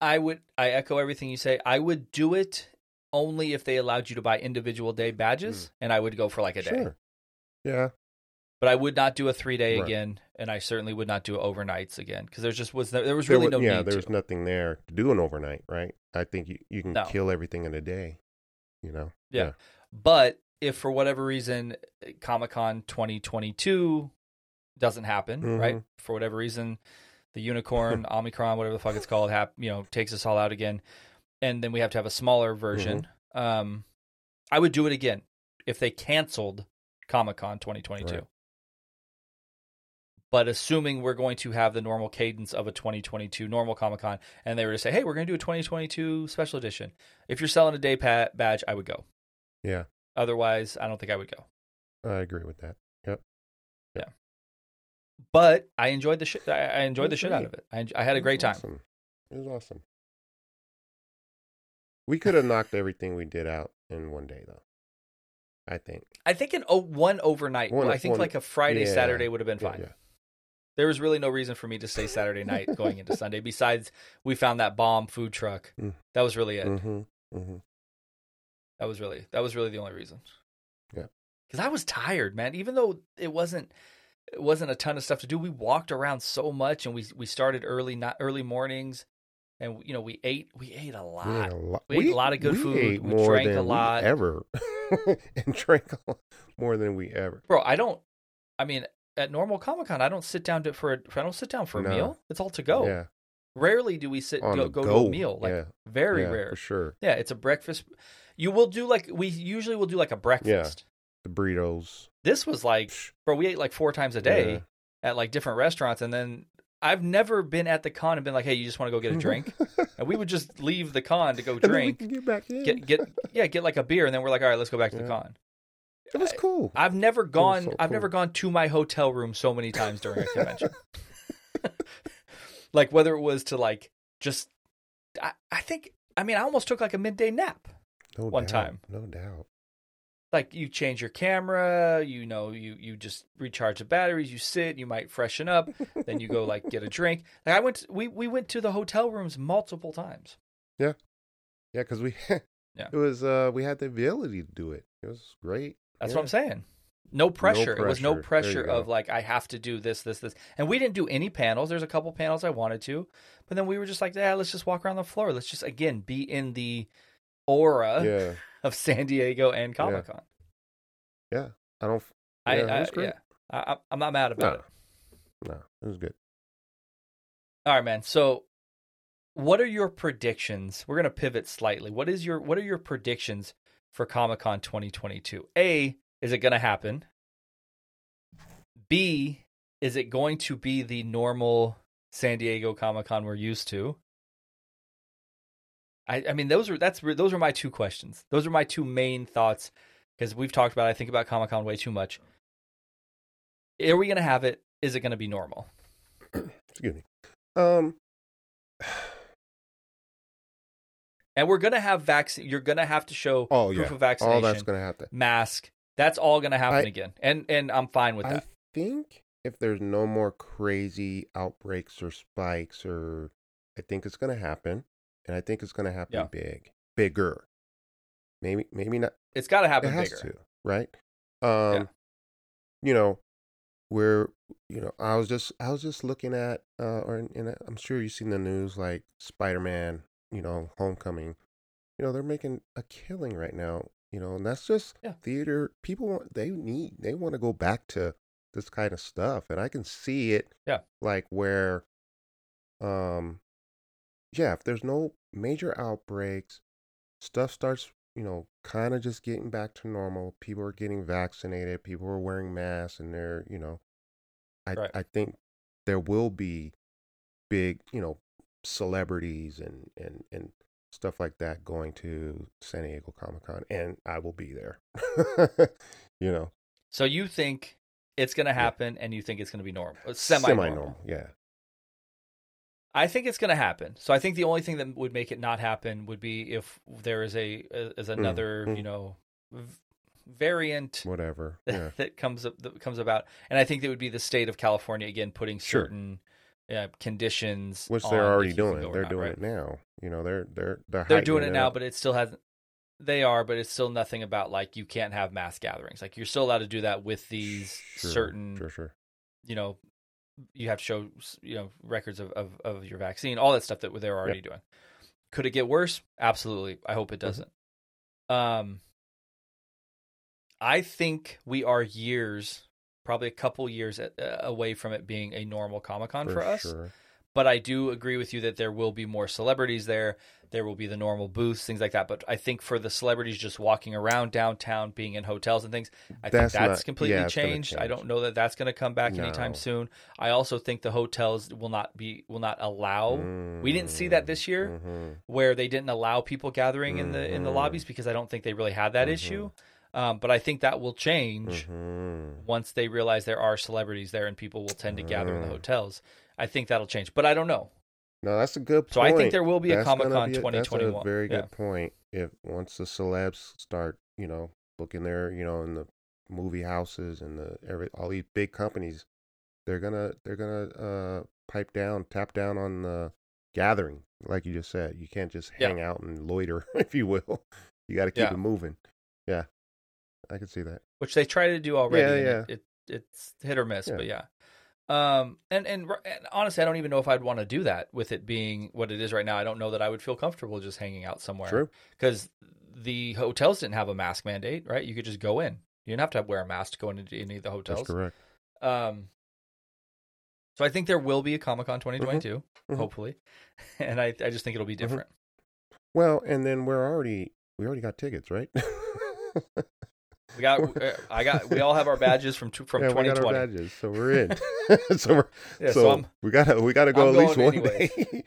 I would. I echo everything you say. I would do it only if they allowed you to buy individual day badges, and I would go for like a day. Sure. Yeah. But I would not do a three day Right. again, and I certainly would not do overnights again because there's just was there was There really no yeah, need there's to. nothing there to do an overnight, right? I think you, you can No. kill everything in a day. You know. Yeah. But if for whatever reason Comic Con 2022 doesn't happen, right? Mhm. For whatever reason, the unicorn, Omicron, whatever the fuck it's called, hap- you know, takes us all out again, and then we have to have a smaller version. Um, I would do it again if they canceled Comic Con 2022. Right. But assuming we're going to have the normal cadence of a 2022 normal Comic Con, and they were to say, "Hey, we're going to do a 2022 special edition," if you're selling a day pa- badge, I would go. Yeah. Otherwise, I don't think I would go. I agree with that. But I enjoyed the shit. I enjoyed the shit out of it. I, I had a great time. Awesome. It was awesome. We could have knocked everything we did out in one day, though. I think. I think in o- one overnight. One- well, I think one- like a Friday yeah. Saturday would have been Yeah, fine. yeah. There was really no reason for me to stay Saturday night going into Sunday. Besides, we found that bomb food truck. Mm. That was really it. Mm-hmm. Mm-hmm. That was really that was really the only reason. Yeah. Because I was tired, man. Even though it wasn't, it wasn't a ton of stuff to do. We walked around so much, and we we started early, not early mornings, and you know we ate we ate a lot. We ate a lot. We ate a lot of good we food. Ate We more drank a we lot. ever, and drank a lot more than we ever. Bro, I don't. I mean, at normal Comic Con, I don't sit down to for a, I don't sit down for a No. meal. It's all to go. Yeah, Rarely do we sit go, go, to a meal. Like yeah, very yeah, rare. for sure. Yeah, it's a breakfast. You will do like we usually will do like a breakfast. The burritos. This was like, bro, we ate like four times a day Yeah. at like different restaurants, and then I've never been at the con and been like, hey, you just want to go get a drink, and we would just leave the con to go And then we drink, get get get yeah, get like a beer, and then we're like, all right, let's go back to the con. it was cool. I've never gone. so I've cool. never gone to my hotel room so many times during a convention. like whether it was to like just, I, I think. I mean, I almost took like a midday nap. no one doubt, time. No doubt. Like you change your camera, you know, you you just recharge the batteries. You sit, you might freshen up, then you go like get a drink. Like I went, to, we we went to the hotel rooms multiple times. Yeah, yeah because we. Yeah. It was. Uh, we had the ability to do it. It was great. That's Yeah. what I'm saying. No pressure. It was no pressure. There you pressure of like I have to do this, this, this. And we didn't do any panels. There's a couple panels I wanted to, but then we were just like, yeah, let's just walk around the floor. Let's just again be in the aura Yeah, of San Diego and Comic Con. Yeah. I don't. I, Yeah, I great. yeah, I, I- I'm not mad about No. it. No, it was good. All right, man. So, what are your predictions? We're gonna pivot slightly. What is your what are your predictions for Comic Con 2022? A, is it gonna happen? B, is it going to be the normal San Diego Comic Con we're used to? I, I mean, those are that's those are my two questions. Those are my two main thoughts because we've talked about. I think about Comic Con way too much. Are we gonna have it? Is it gonna be normal? Excuse me. Um. And we're gonna have vaccine. You're gonna have to show Oh proof yeah. of vaccination, All that's gonna happen. mask. That's all gonna happen I- again, and and I'm fine with I that. I think if there's no more crazy outbreaks or spikes, or I think it's gonna happen, and I think it's gonna happen Yeah. big, bigger. Maybe, maybe not. It's got to happen. It has bigger. to, right? Um, you know, where you know, I was just, I was just looking at, uh, or in, in I'm sure you've seen the news, like Spider-Man, you know, Homecoming. You know, they're making a killing right now. You know, and that's just Yeah. theater. People want, they need, they want to go back to this kind of stuff, and I can see it. Yeah. Like where, um, yeah, if there's no major outbreaks, stuff starts, you know, kind of just getting back to normal. People are getting vaccinated. People are wearing masks, and they're, you know, I Right. I think there will be big, you know, celebrities and and and stuff like that going to San Diego Comic Con, and I will be there. you know, So you think it's gonna happen, and you think it's gonna be uh, normal, semi normal. semi-normal. Yeah, I think it's gonna happen. So I think the only thing that would make it not happen would be if there is a is another mm. you know v- variant whatever. Yeah, that comes up that comes about, and I think that would be the state of California again putting Sure. certain uh, conditions, which they're already doing. They're not, doing right? it now. You know, they're they're they're They're doing it now, up. but it still hasn't. They are, but it's still nothing about like you can't have mass gatherings. Like you're still allowed to do that with these Sure, certain, sure, sure. you know, you have to show you know records of of, of your vaccine, all that stuff that they're already doing. Could it get worse? Absolutely. I hope it Mhm. doesn't. Um, I think we are years, probably a couple years at, uh, away from it being a normal Comic Con for, us. sure. But I do agree with you that there will be more celebrities there. There will be the normal booths, things like that. But I think for the celebrities just walking around downtown, being in hotels and things, I That's think that's not- completely yeah, changed. I don't know that that's going to come back anytime soon. I also think the hotels will not be will not allow. We didn't see that this year Mhm. where they didn't allow people gathering in the in the Mhm. lobbies because I don't think they really had that Mhm. issue. Um, but I think that will change Mhm. once they realize there are celebrities there and people will tend to gather in the Mm. hotels. I think that'll change, but I don't know. No, that's a good point. So I think there will be a Comic Con 2021. That's a very Yeah. good point. If once the celebs start, you know, looking there, you know, in the movie houses and the every all these big companies, they're gonna they're gonna uh pipe down, tap down on the gathering, like you just said. You can't just Yeah. hang out and loiter, if you will. You got to keep Yeah. it moving. Yeah, I can see that. which they try to do already. Yeah, yeah. It, it it's hit or miss, Yeah. but yeah. Um, and, and and honestly, I don't even know if I'd want to do that with it being what it is right now. I don't know that I would feel comfortable just hanging out somewhere. True. because the hotels didn't have a mask mandate, right? You could just go in. You didn't have to wear a mask to go into any of the That's hotels. correct. Um, so I think there will be a Comic Con 2022, Mhm. hopefully, and I I just think it'll be Mm-hmm. different. Well, and then we're already we already got tickets, right? We got uh, I got we all have our badges from tw- from yeah, we got our 2020. badges, so we're in. so we're, Yeah, so, so we gotta we gotta go I'm at least one anyways. day.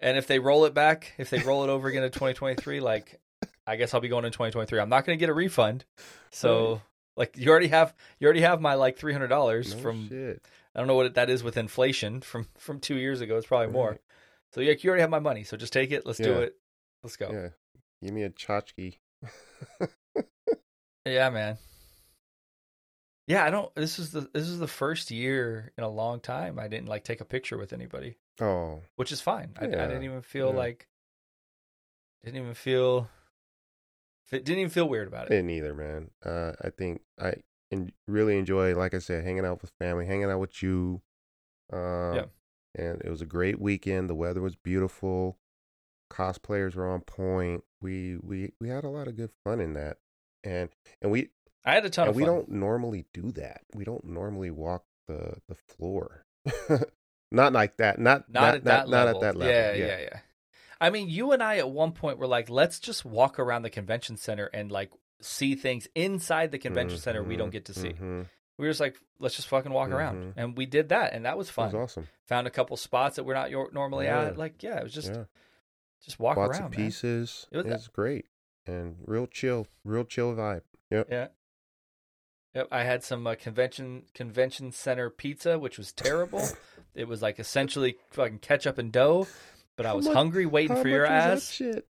and if they roll it back, if they roll it over again to 2023, like I guess I'll be going in 2023. I'm not going to get a refund. So Right. like you already have you already have my like $300 no from shit. I don't know what that is with inflation from from 2 years ago. It's probably more. So yeah, you already have my money. So just take it. Let's do it. Let's go. Yeah, give me a tchotchke. Yeah, man. Yeah, I don't. This is the this is the first year in a long time I didn't like take a picture with anybody, oh, which is fine. I, I didn't even feel yeah. like didn't even feel it didn't even feel weird about it. didn't either, man. Uh, I think I en- really enjoy, like I said, hanging out with family, hanging out with you. Um, Yeah. And it was a great weekend. The weather was beautiful. Cosplayers were on point. We we we had a lot of good fun in that, and and we I had a ton and of we fun. don't normally do that. We don't normally walk the the floor. not like that. Not not, not at that not, not level. at that level. Yeah, yeah, yeah, I mean, you and I at one point were like, let's just walk around the convention center and like see things inside the convention center we don't Mhm, get to see. mhm. We were just like, let's just fucking walk around, Mhm. and we did that, and that was It fun. was awesome. Found a couple spots that we're not normally Yeah. at. Like, yeah, it was just yeah. just walk around, some man. pieces. It was- It was great and real chill, real chill vibe. Yep. Yeah. Yep, I had some uh, convention convention center pizza, which was terrible. it was like essentially fucking ketchup and dough, but I was much- hungry waiting How for your ass. Shit.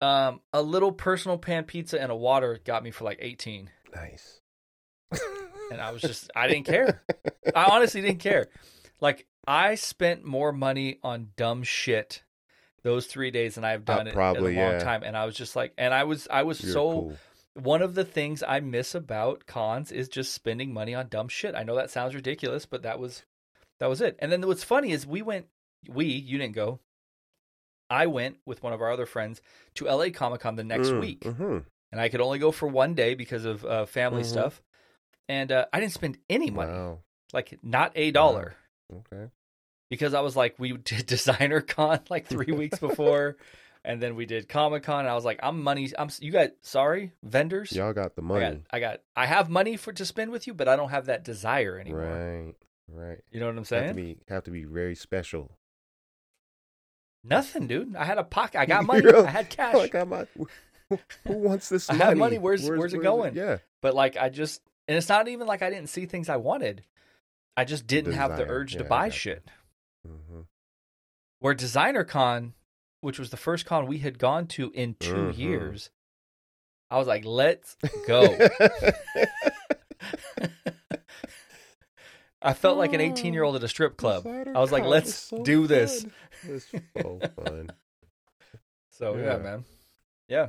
Um, a little personal pan pizza and a water got me for like eighteen, Nice. and I was just I didn't care. I honestly didn't care. Like I spent more money on dumb shit those three days and I've Uh, done it probably, in a long yeah. time, and I was just like, and I was I was You're so cool. one of the things I miss about cons is just spending money on dumb shit. I know that sounds ridiculous, but that was that was it. And then what's funny is we went we, you didn't go. I went with one of our other friends to LA Comic Con the next Mm, week. mhm. And I could only go for one day because of uh, family Mhm. stuff. And uh, I didn't spend any money. Wow. Like not a dollar. Okay. Because I was like, we did designer con like three weeks before. And then we did Comic Con. And I was like, I'm money. I'm you got sorry vendors. Y'all got the I money. got, I got, I have money for to spend with you, but I don't have that desire anymore. Right. Right. You know what I'm Have saying? to be have to be very special. Nothing, dude. I had a pocket. I got money. I had cash. I'm not, who, who wants this I money? have money. Where's- where's it going? Yeah. but like, I just, and it's not even like I didn't see things I wanted. I just didn't have the urge to Yeah, I buy shit. Hmm Where Designer Con, which was the first con we had gone to in 2 Mhm. years, I was like, let's go. I felt like an 18 year old at a strip club. I was like, let's do this. It's so fun. So yeah. Yeah. man. Yeah.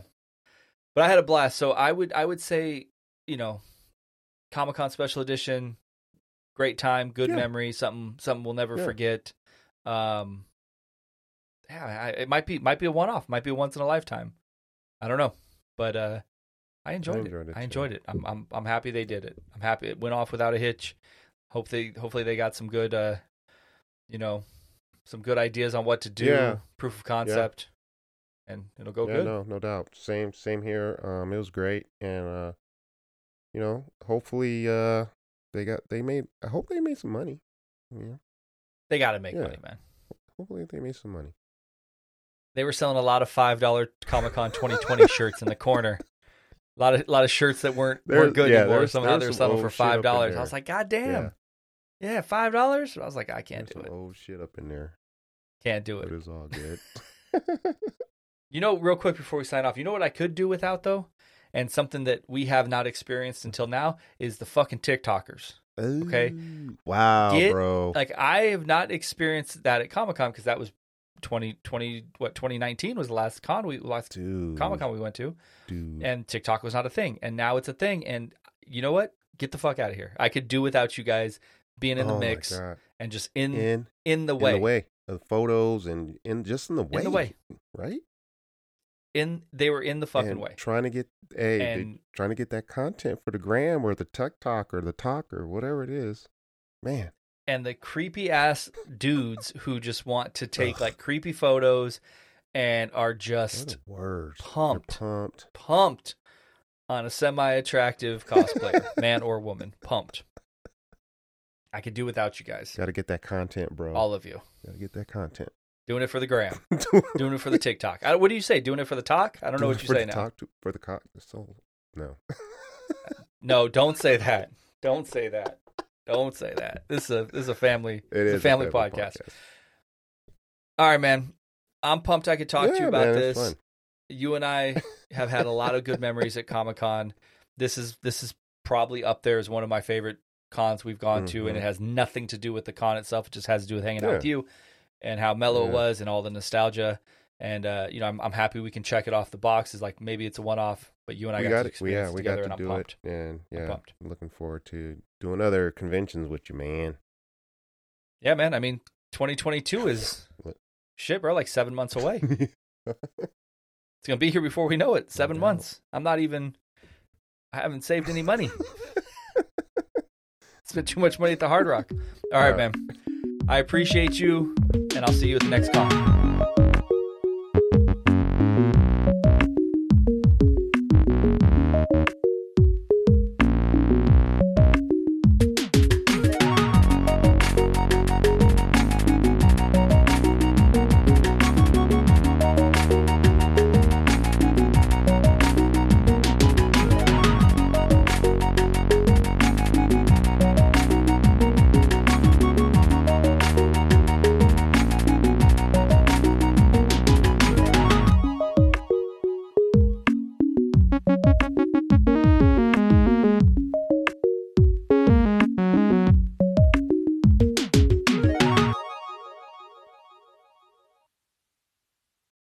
But I had a blast. So I would I would say, you know, Comic Con special edition, great time, good Yeah. memory, something something we'll never Yeah. forget. Um yeah, I, it might be might be a one off, might be a once in a lifetime. I don't know. But uh I enjoyed, enjoyed it. it I enjoyed it. I'm I'm I'm happy they did it. I'm happy it went off without a hitch. Hope they hopefully they got some good uh you know, some good ideas on what to do, Yeah. proof of concept. And it'll go yeah, good. no, no doubt. Same, same here. Um, it was great, and uh, you know, hopefully, uh, they got they made. I hope they made some money. Yeah, They got to make Yeah. money, man. hopefully they made some money. They were selling a lot of five dollar Comic Con 2020 shirts in the corner. A lot of a lot of shirts that weren't There- weren't good yeah, anymore. there's were selling for old shit up five dollars. I was like, God damn, Yeah, yeah, five dollars. I was like, I can't there's do some it. old shit up in there, Can't do it. it's all good. You know, real quick before we sign off, you know what I could do without though, and something that we have not experienced until now is the fucking TikTokers. Okay. Wow, Get- bro. Like I have not experienced that at Comic Con because that was 2020. What 2019 was the last con we last. Comic Con we went to. Dude. and TikTok was not a thing, and now it's a thing. And you know what? get the fuck out of here. I could do without you guys being in the Oh mix and just in in in the in way. the way of photos and in just in the way, In the way. right? In they were in the fucking and way. Trying to get hey, And trying to get that content for the gram or the TikTok or the talk or whatever it is. Man, and the creepy ass dudes who just want to take Ugh. like creepy photos and are just the worst. They're pumped. pumped. pumped on a semi-attractive cosplayer, man or woman. Pumped. I could do without you guys, Got to get that content, bro. all of you. Got to get that content. Doing it for the gram, doing it for the TikTok. I, what do you say? Doing it for the talk? I don't know what you for say the now. Talk to, for the cock. So no. No, don't say that. Don't say that. Don't say that. This is a this is a family. It is a family, podcast. All right, man. I'm pumped. I could talk to you about man, this. You and I have had a lot of good memories at Comic Con. This is this is probably up there as one of my favorite cons we've gone to, and Mhm. it has nothing to do with the con itself. It just has to do with hanging out with you and how mellow it was and all the nostalgia. And uh, you know, I'm I'm happy we can check it off the box. boxes. Like maybe it's a one off, but you and I we got, got to experience yeah, it we together, got and to I'm do pumped. it, and I'm yeah. I'm looking forward to doing other conventions with you, man. Yeah, man. I mean, 2022 is shit, bro. Like seven months away. It's gonna be here before we know it. Seven months. I'm not even. I haven't saved any money. Spent too much money at the Hard Rock. All right, All right. man. I appreciate you, and I'll see you at the next con.